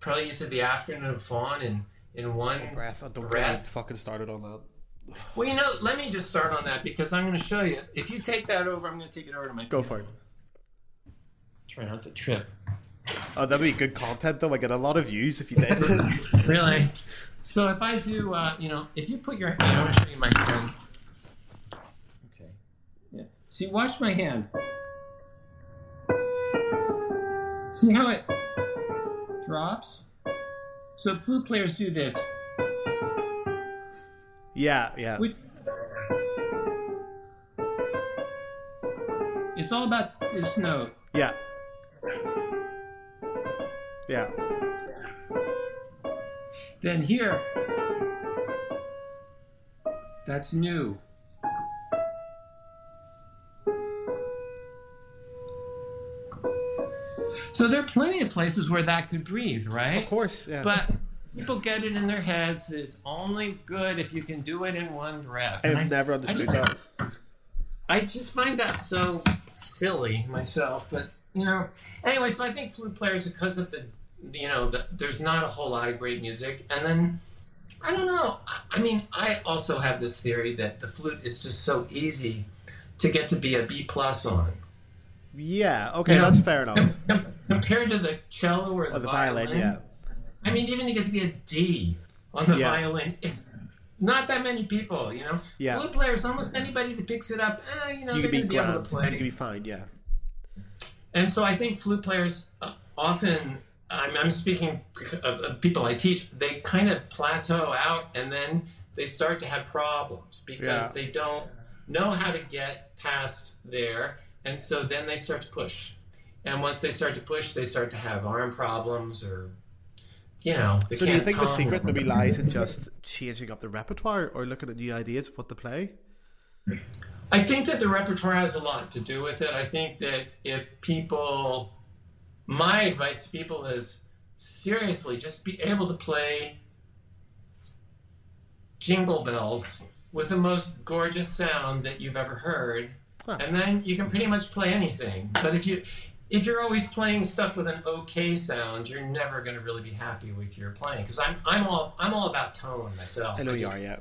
Prelude to the Afternoon of Faun in in one breath. Get breath? fucking started on that. Well, you know, let me just start on that because I'm going to show you. If you take that over, I'm going to take it over to my. Go for it. Try not to trip. Oh, that'd be good content though. I get a lot of views if you did. *laughs* Really? So if I do, uh, you know, if you put your, hand, I'm going to show you my hand. Okay. Yeah. See, watch my hand. See how it drops? So flute players do this. Yeah, yeah. Which, it's all about this note. Yeah. Yeah. Then here, that's new. So there are plenty of places where that could breathe, right? Of course, yeah. But people get it in their heads that it's only good if you can do it in one breath. I've never understood that. I just find that so silly myself, but you know. Anyway, so I think flute players, because of the, you know, the, there's not a whole lot of great music, and then I don't know. I, I mean, I also have this theory that the flute is just so easy to get to be a B plus on. Yeah, okay, You know, that's fair enough. Com- com- compared to the cello or the, Or the violin, yeah. I mean, even to get to be a D on the Yeah. violin, it's *laughs* not that many people, you know. Yeah. Flute players, almost anybody that picks it up, eh, you know, You they're be going to be able to You play. could be fine, yeah. And so I think flute players uh, often, I'm, I'm speaking of, of people I teach, they kind of plateau out and then they start to have problems because Yeah. they don't know how to get past there. And so then they start to push. And once they start to push, they start to have arm problems or, you know. they So do you think the secret maybe lies in just changing up the repertoire or looking at new ideas of what to play? I think that the repertoire has a lot to do with it. I think that if people, my advice to people is seriously just be able to play jingle bells with the most gorgeous sound that you've ever heard Huh. and then you can pretty much play anything but if you if you're always playing stuff with an okay sound you're never going to really be happy with your playing because I'm, I'm all i'm all about tone myself I know you just- are, yeah.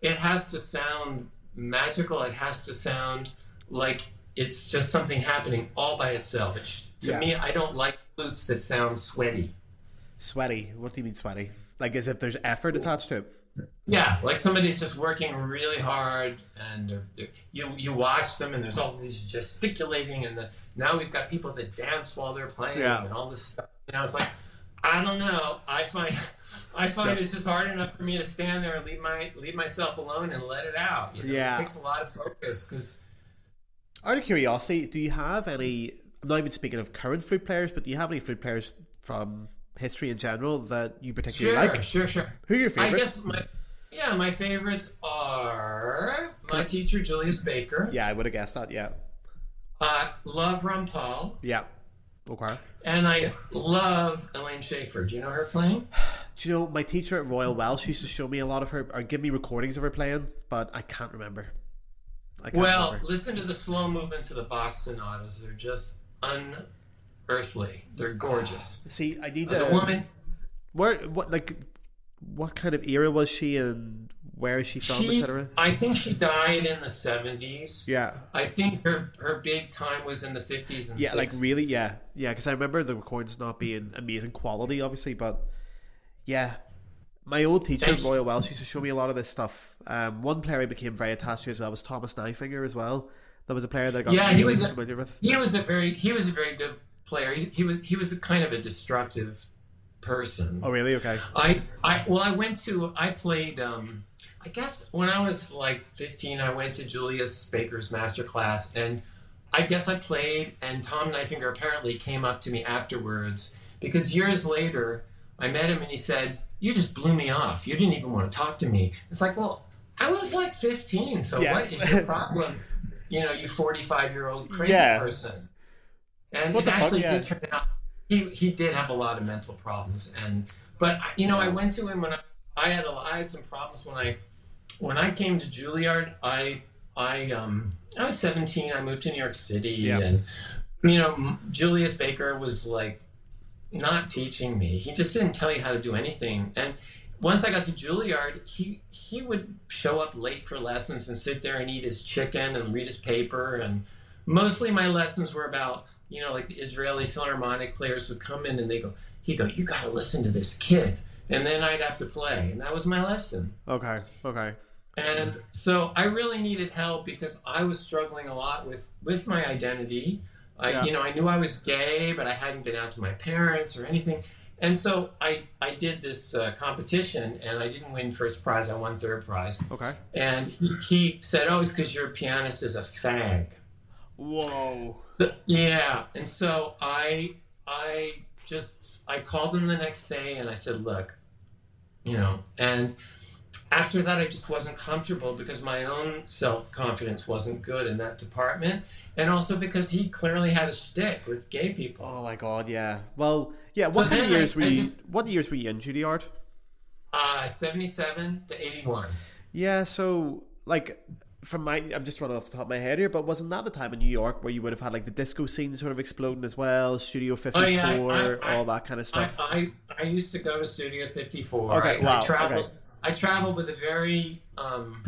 it has to sound magical. It has to sound like it's just something happening all by itself. To Yeah. me, I don't like flutes that sound sweaty. Sweaty. What do you mean sweaty? Like as if there's effort attached to it. Yeah, like somebody's just working really hard, and they're, they're, you you watch them, and there's all these gesticulating, and the, now we've got people that dance while they're playing, Yeah. and all this stuff. You know, it's like I don't know. I find *laughs* I find Just- it's just hard enough for me to stand there and leave my leave myself alone and let it out. You know? Yeah. it takes a lot of focus because. Out of curiosity, do you have any? I'm not even speaking of current flute players, but do you have any flute players from history in general that you particularly Sure, like? sure, sure. Who are your I favorites? guess my yeah, my favorites are my teacher Julius Baker. Yeah, I would have guessed that. Yeah, Uh, love Rampal, yeah. Okay. and I love Elaine Shaffer. Do you know her playing? *sighs* Do you know my teacher at Royal Welsh used to show me a lot of her or give me recordings of her playing, but I can't remember. I can't Well, remember. listen to the slow movements of the Bach sonatas. They're just unearthly. They're gorgeous. *sighs* see, I need Uh, the woman, Where what like what kind of era was she and where is she from, etc. I think she died in the seventies. Yeah, I think her her big time was in the fifties and yeah, like really, yeah, yeah. Because I remember the recordings not being amazing quality, obviously, but yeah. My old teacher Thanks. Royal Welsh used to show me a lot of this stuff. Um, one player I became very attached to as well was Thomas Nyfenger as well. That was a player that I got Yeah, really he was a- familiar with. he was a very he was a very good player. He, he was he was a kind of a destructive person. Oh, really? Okay. I I well I went to I played um I guess when I was like 15 I went to Julius Baker's master class and I guess I played and Tom Nyfenger apparently came up to me afterwards because years later I met him and he said you just blew me off. You didn't even want to talk to me. It's like, well, I was like 15, so Yeah. what is your problem? you know, you 45 year old crazy Yeah. person. And What it the fuck, actually yeah. did turn out he he did have a lot of mental problems and but you know I went to him when I, I had a, I had some problems when I when I came to Juilliard I I um I was 17 I moved to New York City Yeah. and you know Julius Baker was like not teaching me. He just didn't tell you how to do anything. And once I got to Juilliard he he would show up late for lessons and sit there and eat his chicken and read his paper. And mostly my lessons were about you know like the israeli philharmonic players would come in and they go he go you got to listen to this kid and then i'd have to play and that was my lesson Okay. Okay. and so i really needed help because i was struggling a lot with with my identity i Yeah. you know i knew i was gay but i hadn't been out to my parents or anything and so i i did this uh, competition and i didn't win first prize i won third prize Okay. and he, he said oh it's because your pianist is a fag Whoa. so- yeah, and so I I just I called him the next day and I said, look, you know, and after that I just wasn't comfortable because my own self confidence wasn't good in that department, and also because he clearly had a shtick with gay people. Oh my god. Yeah. Well. Yeah. What So kind of then I- years were I you? just- What years were you in Juilliard? Uh, seventy-seven to eighty-one. Yeah. So like. From my, I'm just running off the top of my head here, but wasn't that the time in New York where you would have had like the disco scene sort of exploding as well, Studio 54, Oh, yeah, I- I- all that kind of stuff? I I used to go to Studio 54. Okay, I, wow, I traveled. okay. I traveled with a very. Um,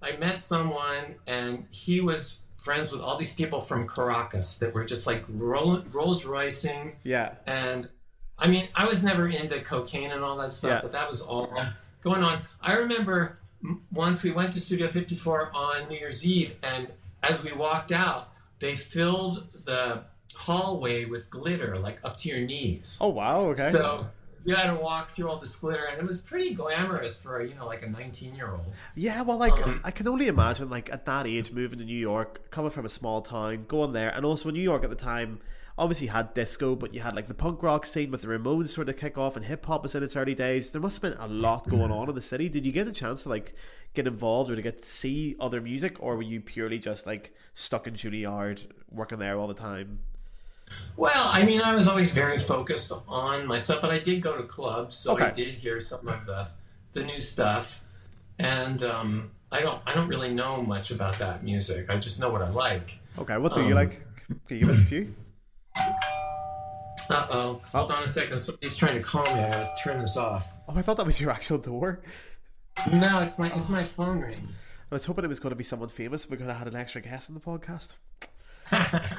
I met someone, and he was friends with all these people from Caracas that were just like Roll- Rolls Roycing, yeah. and I mean, I was never into cocaine and all that stuff, Yeah. but that was all going on. I remember once we went to Studio 54 on New Year's Eve, and as we walked out, they filled the hallway with glitter, like up to your knees. Oh wow. Okay. So you had to walk through all this glitter, and it was pretty glamorous for you know like a 19 year old. Yeah, well, like Um, I can only imagine, like at that age, moving to New York, coming from a small town, going there, and also in New York at the time, obviously had disco, but you had like the punk rock scene with the Ramones sort of kick off, and hip hop was in its early days. There must have been a lot going on in the city. Did you get a chance to like get involved or to get to see other music, or were you purely just like stuck in Juilliard, working there all the time? Well, I mean, I was always very focused on myself, but I did go to clubs, so I did hear some of the the new stuff, and um, I don't I don't really know much about that music. I just know what I like. Okay, what do you Um, like? Can you give us a few? Uh oh, hold on a second. Somebody's trying to call me. I gotta turn this off. Oh, I thought that was your actual door. No, it's my it's my phone ring. I was hoping it was going to be someone famous. Going to have an extra guest on the podcast. *laughs*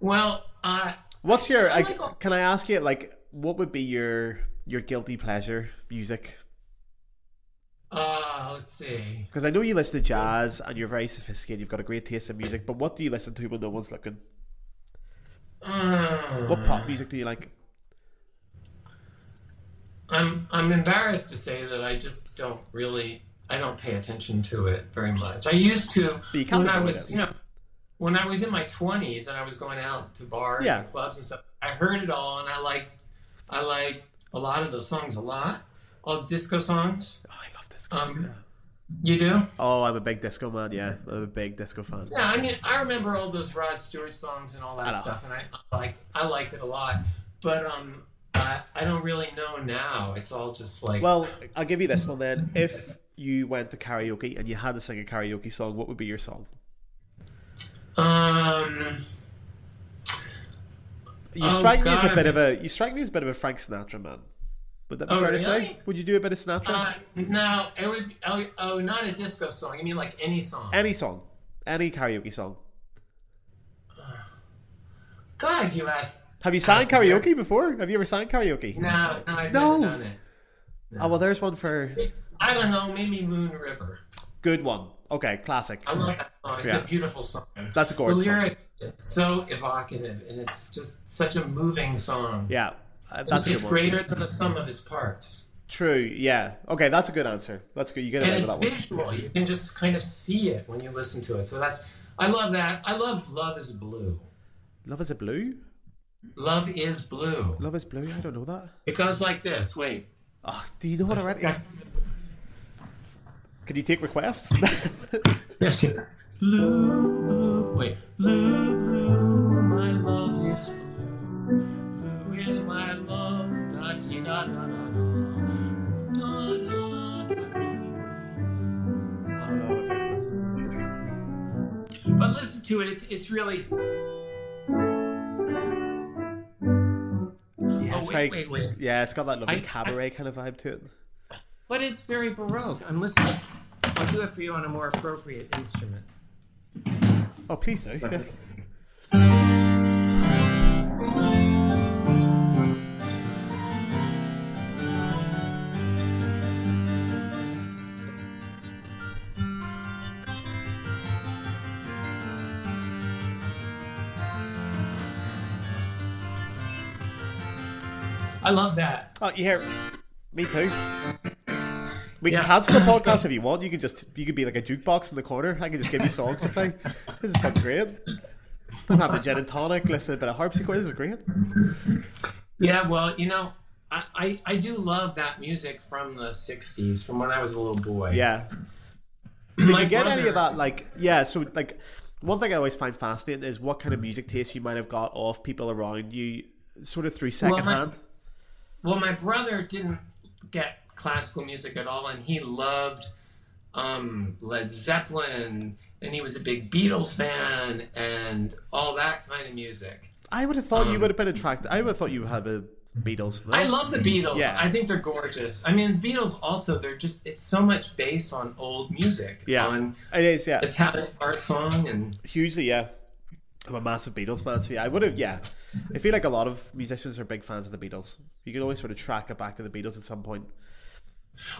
Well, uh, What's your? I I, like can I ask you like what would be your your guilty pleasure music? uh, let's see. Because I know you listen to jazz and you're very sophisticated. You've got a great taste in music. But what do you listen to when no one's looking? Uh, What pop music do you like? I'm I'm embarrassed to say that I just don't really I don't pay attention to it very much. I used to when I was you know when I was in my twenties and I was going out to bars Yeah. and clubs and stuff. I heard it all and I like I like a lot of those songs a lot. All disco songs. Oh, I love disco. Um, yeah. You do? Oh, I'm a big disco man. Yeah, I'm a big disco fan. Yeah, I mean I remember all those Rod Stewart songs and all I that know. stuff and I, I like I liked it a lot. But um I, I don't really know now. It's all just like Well, I'll give you this one then. If you went to karaoke and you had to sing a karaoke song, what would be your song? um You Oh, strike me as a God. bit of a you strike me as a bit of a Frank Sinatra man. Would that be Oh, fair to say? Would you do a bit of Sinatra? Uh, no, it would. Be, oh, oh, not a disco song. You mean like any song? any song, any karaoke song. *sighs* God, you asked. Have you sang Ask me. karaoke before? Have you ever sang karaoke? No, no, I've No. never done it. Oh well, there's one for I don't know. Maybe Moon River. good one. Okay, classic. I like that song. It's Yeah. a beautiful song. That's a The gorgeous song. lyric is so evocative, and it's just such a moving song. Yeah, uh, that's it's greater than the sum of its parts. True. Yeah. Okay, that's a good answer. That's good. You get it and right it's with that one. visual. You can just kind of see it when you listen to it. So that's. I love that. I love Love is Blue. Love is a blue. Love is blue. Love is blue. I don't know that. It goes like this. Wait. Oh, do you know what already? Can you take requests? *laughs* Yes, sir. Blue, wait. Blue, blue, my love is blue. Is my love. Da dee da da da da. Da da da. no. I picked it up. But listen to it. It's it's really. Yeah, Oh, it's wait, very. wait, wait. Yeah, it's got that lovely I- cabaret kind of vibe to it. But it's very baroque. I'm listening. I'll do it for you on a more appropriate instrument. Oh, please do. Yeah. I love that. Oh, you hear? Me too. We can Yeah. cancel the podcast if you want. You can just you could be like a jukebox in the corner. I can just give you songs to play. This is fucking great. I'm having a gin and tonic, listen to a bit of harpsichord. This is great. Yeah, well, you know, I, I, I do love that music from the 60s, from when I was a little boy. Yeah. Did My you get any of that? Like, yeah. So, like, one thing I always find fascinating is what kind of music taste you might have got off people around you, sort of through secondhand. Well, my brother didn't get classical music at all, and he loved um, Led Zeppelin, and he was a big Beatles fan, and all that kind of music. I would have thought you Um, would have been attracted. I would have thought you had a Beatles. No? I love the Beatles. Yeah. I think they're gorgeous. I mean, the Beatles also, they're just, it's so much based on old music. Yeah. On It is, yeah. Italian art song, and Hugely, yeah. I'm a massive Beatles fan, so yeah, I would have, yeah. I feel like a lot of musicians are big fans of the Beatles. You can always sort of track it back to the Beatles at some point.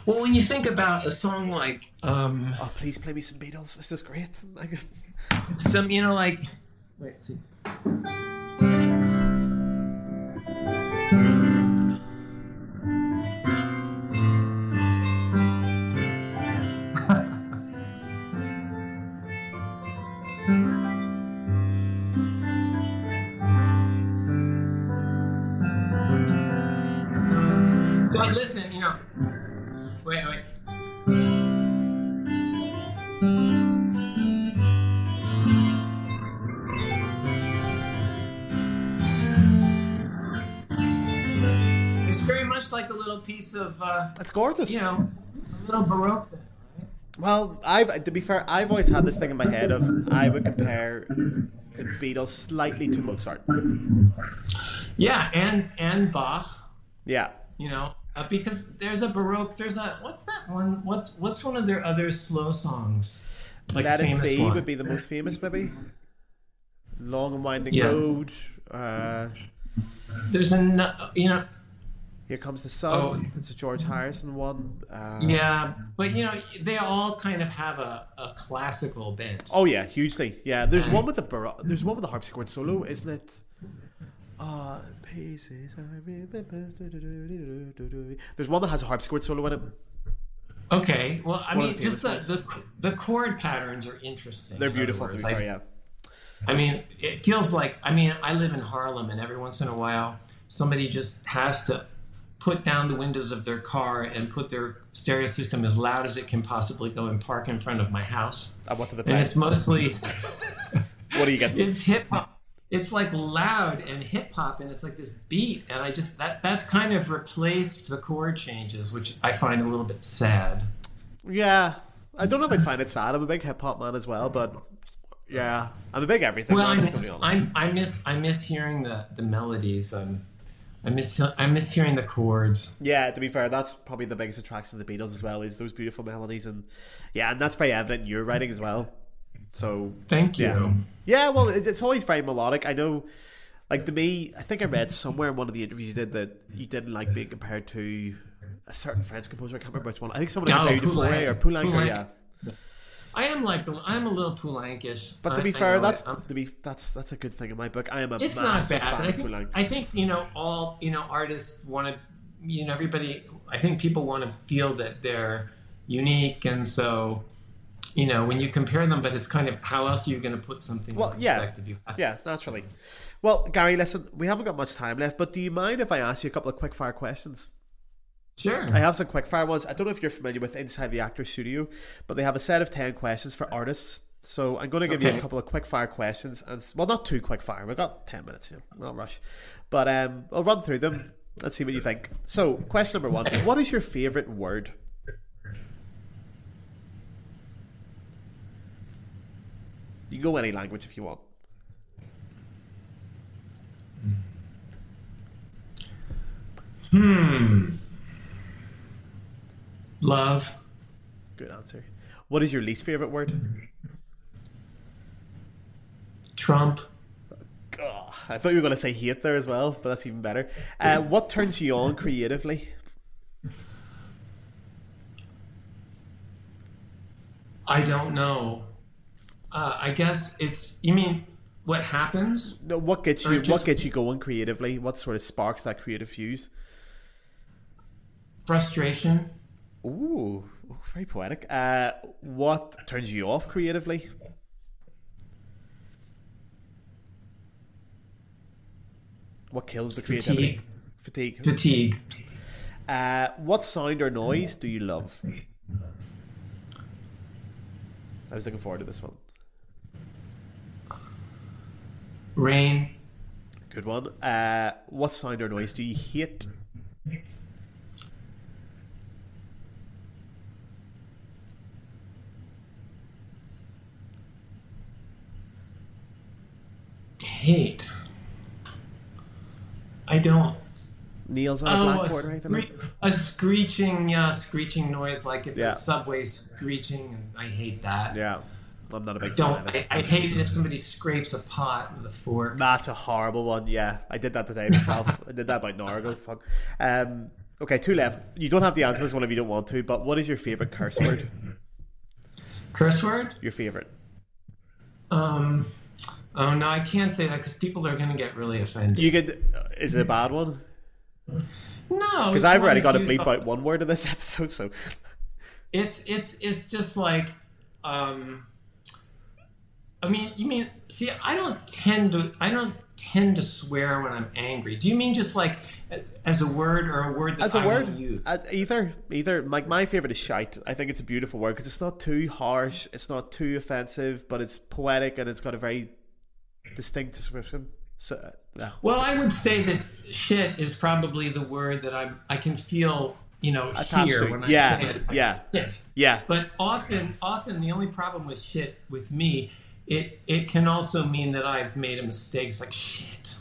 well, when you think about a song like, um, Oh, please play me some Beatles. This is great. *laughs* Some, you know, like, wait, see. It's gorgeous. you know, a little baroque. There, right? Well, I've to be fair, I've always had this thing in my head of I would compare the Beatles slightly to Mozart. Yeah, and and Bach. Yeah. You know, uh, because there's a baroque. There's a what's that one? What's what's one of their other slow songs? Like Let It Be would be the most famous, maybe. Long and Winding Yeah. Road. Uh, There's an you know Here Comes the Sun. Oh. It's a George Harrison one. Uh, yeah, but you know they all kind of have a, a classical bent. Oh yeah, hugely. Yeah, there's Um, one with the bar- there's one with the harpsichord solo, isn't it? Uh, pieces I remember. There's one that has a harpsichord solo in it. Okay, well I One mean the just the, the the chord patterns are interesting. They're beautiful. Be words. fair, Like, yeah. I mean, it feels like I mean, I live in Harlem, and every once in a while, somebody just has to put down the windows of their car and put their stereo system as loud as it can possibly go and park in front of my house. And what to the And it's mostly *laughs* What do you get? it's hip hop. It's like loud and hip hop, and it's like this beat, and I just that that's kind of replaced the chord changes, which I find a little bit sad. Yeah, I don't know if I'd find it sad. I'm a big hip hop man as well, but yeah, I'm a big everything Well, I man. To miss, be honest. I'm, I miss I miss hearing the the melodies. Um, I miss I miss hearing the chords. Yeah, to be fair, that's probably the biggest attraction of the Beatles as well is those beautiful melodies and yeah, and that's very evident in your writing as well. So Thank you. Yeah. yeah, well, it, it's always very melodic. I know, like to me, I think I read somewhere in one of the interviews you did that you didn't like being compared to a certain French composer. I can't remember which one. I think someone you oh, to Poulenc. Or Poulenc. Poulenc. Yeah, I am like I'm a little Poulenc-ish. but to be I fair, know that's it. Um, to be that's that's a good thing in my book. I am a it's not bad. I think I think you know all you know artists want to you know everybody. I think people want to feel that they're unique, and so you know when you compare them. But it's kind of how else are you going to put something Well, in yeah. Yeah, naturally. Well, Gary, listen, we haven't got much time left, but do you mind if I ask you a couple of quick fire questions? Sure. I have some quick fire ones. I don't know if you're familiar with Inside the Actor Studio, but they have a set of 10 questions for artists. So I'm going to give you a couple of quick fire questions. and Well, not too quick fire. We've got 10 minutes here. Not rush. But um, I'll run through them and see what you think. So, question number one What is your favourite word? You can go any language if you want. Hmm. Love. Good answer. What is your least favourite word? Trump. Ugh, I thought you were going to say hate there as well, but that's even better. Uh, what turns you on creatively? I don't know. Uh, I guess it's. You mean what happens? No, what gets you? just- what gets you going creatively? What sort of sparks that creative fuse? Frustration. Ooh, very poetic. Uh, what turns you off creatively? What kills the creativity? Fatigue. Fatigue. Uh, what sound or noise do you love? I was looking forward to this one. Rain. Good one. Uh, what sound or noise do you hate? Hate. I don't. Nails on a Oh, a, blackboard or anything scree- a screeching, yeah, screeching noise like if Yeah. the subway's screeching, and I hate that. Yeah, I'm not a big fan Don't. of I. I hate it if somebody scrapes a pot with a fork. That's a horrible one. Yeah, I did that today myself. *laughs* I did that about an hour ago. Fuck. Um, okay, two left. You don't have to answer this one if you don't want to. But what is your favorite curse word? Curse word? Your favorite? Um. Oh no, I can't say that because people are going to get really offended. You could. Is it a bad one? no, Because I've already got to bleep out one word in this *laughs* episode. So It's it's it's just like, um, I mean, you mean see, I don't tend to I don't tend to swear when I'm angry. Do you mean just like as a word or a word that as a I word, use? either either. Like my favorite is shite. I think it's a beautiful word because it's not too harsh. It's not too offensive, but it's poetic and it's got a very distinct description. So, uh, no. Well, I would say that shit is probably the word that I'm I can feel you know, here when I yeah, say it. It's like, yeah. shit. Yeah. But often, often the only problem with shit with me, it it can also mean that I've made a mistake. It's like shit,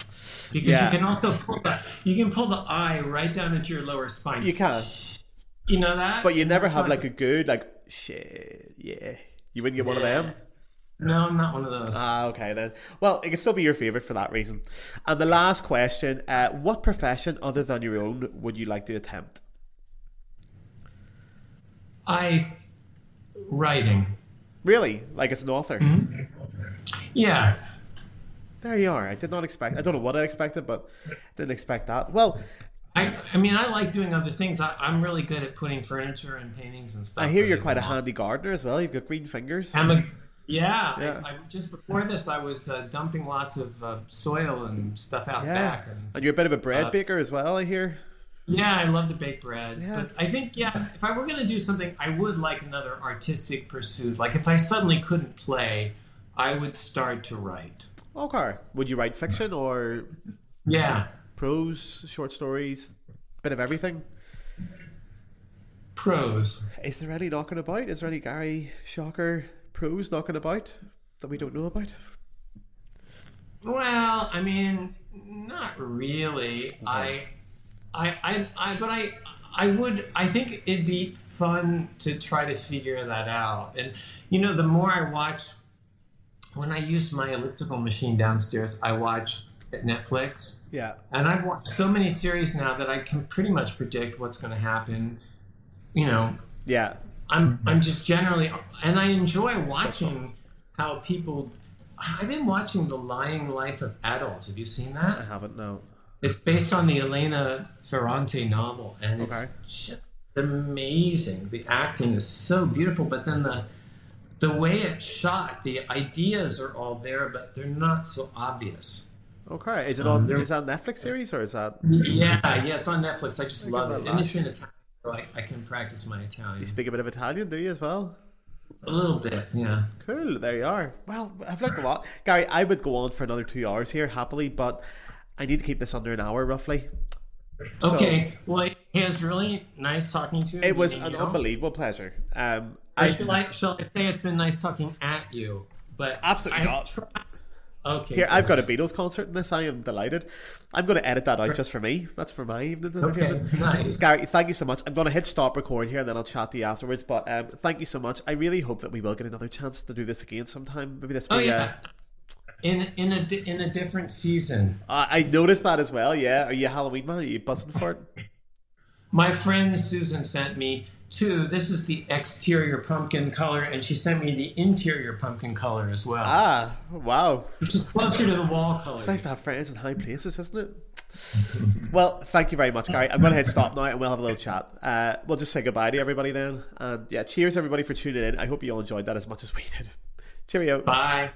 because Yeah. you can also pull that. You can pull the eye right down into your lower spine. You can. You know that? But you never It's have like a good like shit. Yeah. You wouldn't get one of them. No, I'm not one of those. Ah, okay then. Well, it can still be your favorite for that reason. And the last question: uh, What profession other than your own would you like to attempt? I writing. Really, like as an author? Mm-hmm. Yeah. There you are. I did not expect. I don't know what I expected, but didn't expect that. Well, I, I mean, I like doing other things. I, I'm really good at putting furniture and paintings and stuff. I hear you're quite a handy gardener as well. You've got green fingers. I'm a, yeah. Yeah. I, I, just before this, I was uh, dumping lots of uh, soil and stuff out Yeah, back. And, and you're a bit of a bread Uh, baker as well. I hear. yeah, I love to bake bread. Yeah. But I think, yeah, if I were going to do something, I would like another artistic pursuit. Like if I suddenly couldn't play, I would start to write. Okay. Would you write fiction or Yeah. prose, short stories, bit of everything? Prose. Is there any knocking about? Is there any Gary Schocker prose knocking about that we don't know about? Well, I mean, not really. I, I, I, I, but I, I would. I think it'd be fun to try to figure that out. And you know, the more I watch, when I use my elliptical machine downstairs, I watch Netflix, Yeah. and I've watched so many series now that I can pretty much predict what's going to happen. You know, Yeah. I'm I'm just generally, and I enjoy watching how people. I've been watching The Lying Life of Adults. Have you seen that? I haven't, no. It's based on the Elena Ferrante novel, and it's just amazing. The acting is so beautiful, but then the the way it's shot, the ideas are all there, but they're not so obvious. Okay. Is it Um, on there- is that Netflix series or is that Yeah, yeah, it's on Netflix. I just Think love it, and it's in Italian, I, I can practice my Italian you speak a bit of Italian, do you as well? a little bit. Yeah. Cool, there you are. Well, I've learned a lot. Gary, I would go on for another two hours here happily, but I need to keep this under an hour roughly. So- Okay. Well, it was really nice talking to you. It was an unbelievable pleasure. Um, Or I, shall I, shall I say it's been nice talking at you? But Absolutely I not. try- Okay. here. I've got a Beatles concert in this. I am delighted. I'm going to edit that out just for me. That's for my evening. Okay. *laughs* Nice. Gary, thank you so much. I'm going to hit stop recording here and then I'll chat to you afterwards. But um, thank you so much. I really hope that we will get another chance to do this again sometime. Maybe this Oh be, yeah. In in a di- in a different season. uh, I noticed that as well, yeah. Are you Halloween man? Are you buzzing for it? My friend Susan sent me two. This is the exterior pumpkin color, and she sent me the interior pumpkin color as well, Ah, wow. which is closer to the wall color. It's nice to have friends in high places, isn't it? *laughs* well, thank you very much, Gary. I'm going to hit stop now and we'll have a little chat. Uh, we'll just say goodbye to everybody then. And yeah, cheers everybody for tuning in. I hope you all enjoyed that as much as we did. Cheerio. Bye.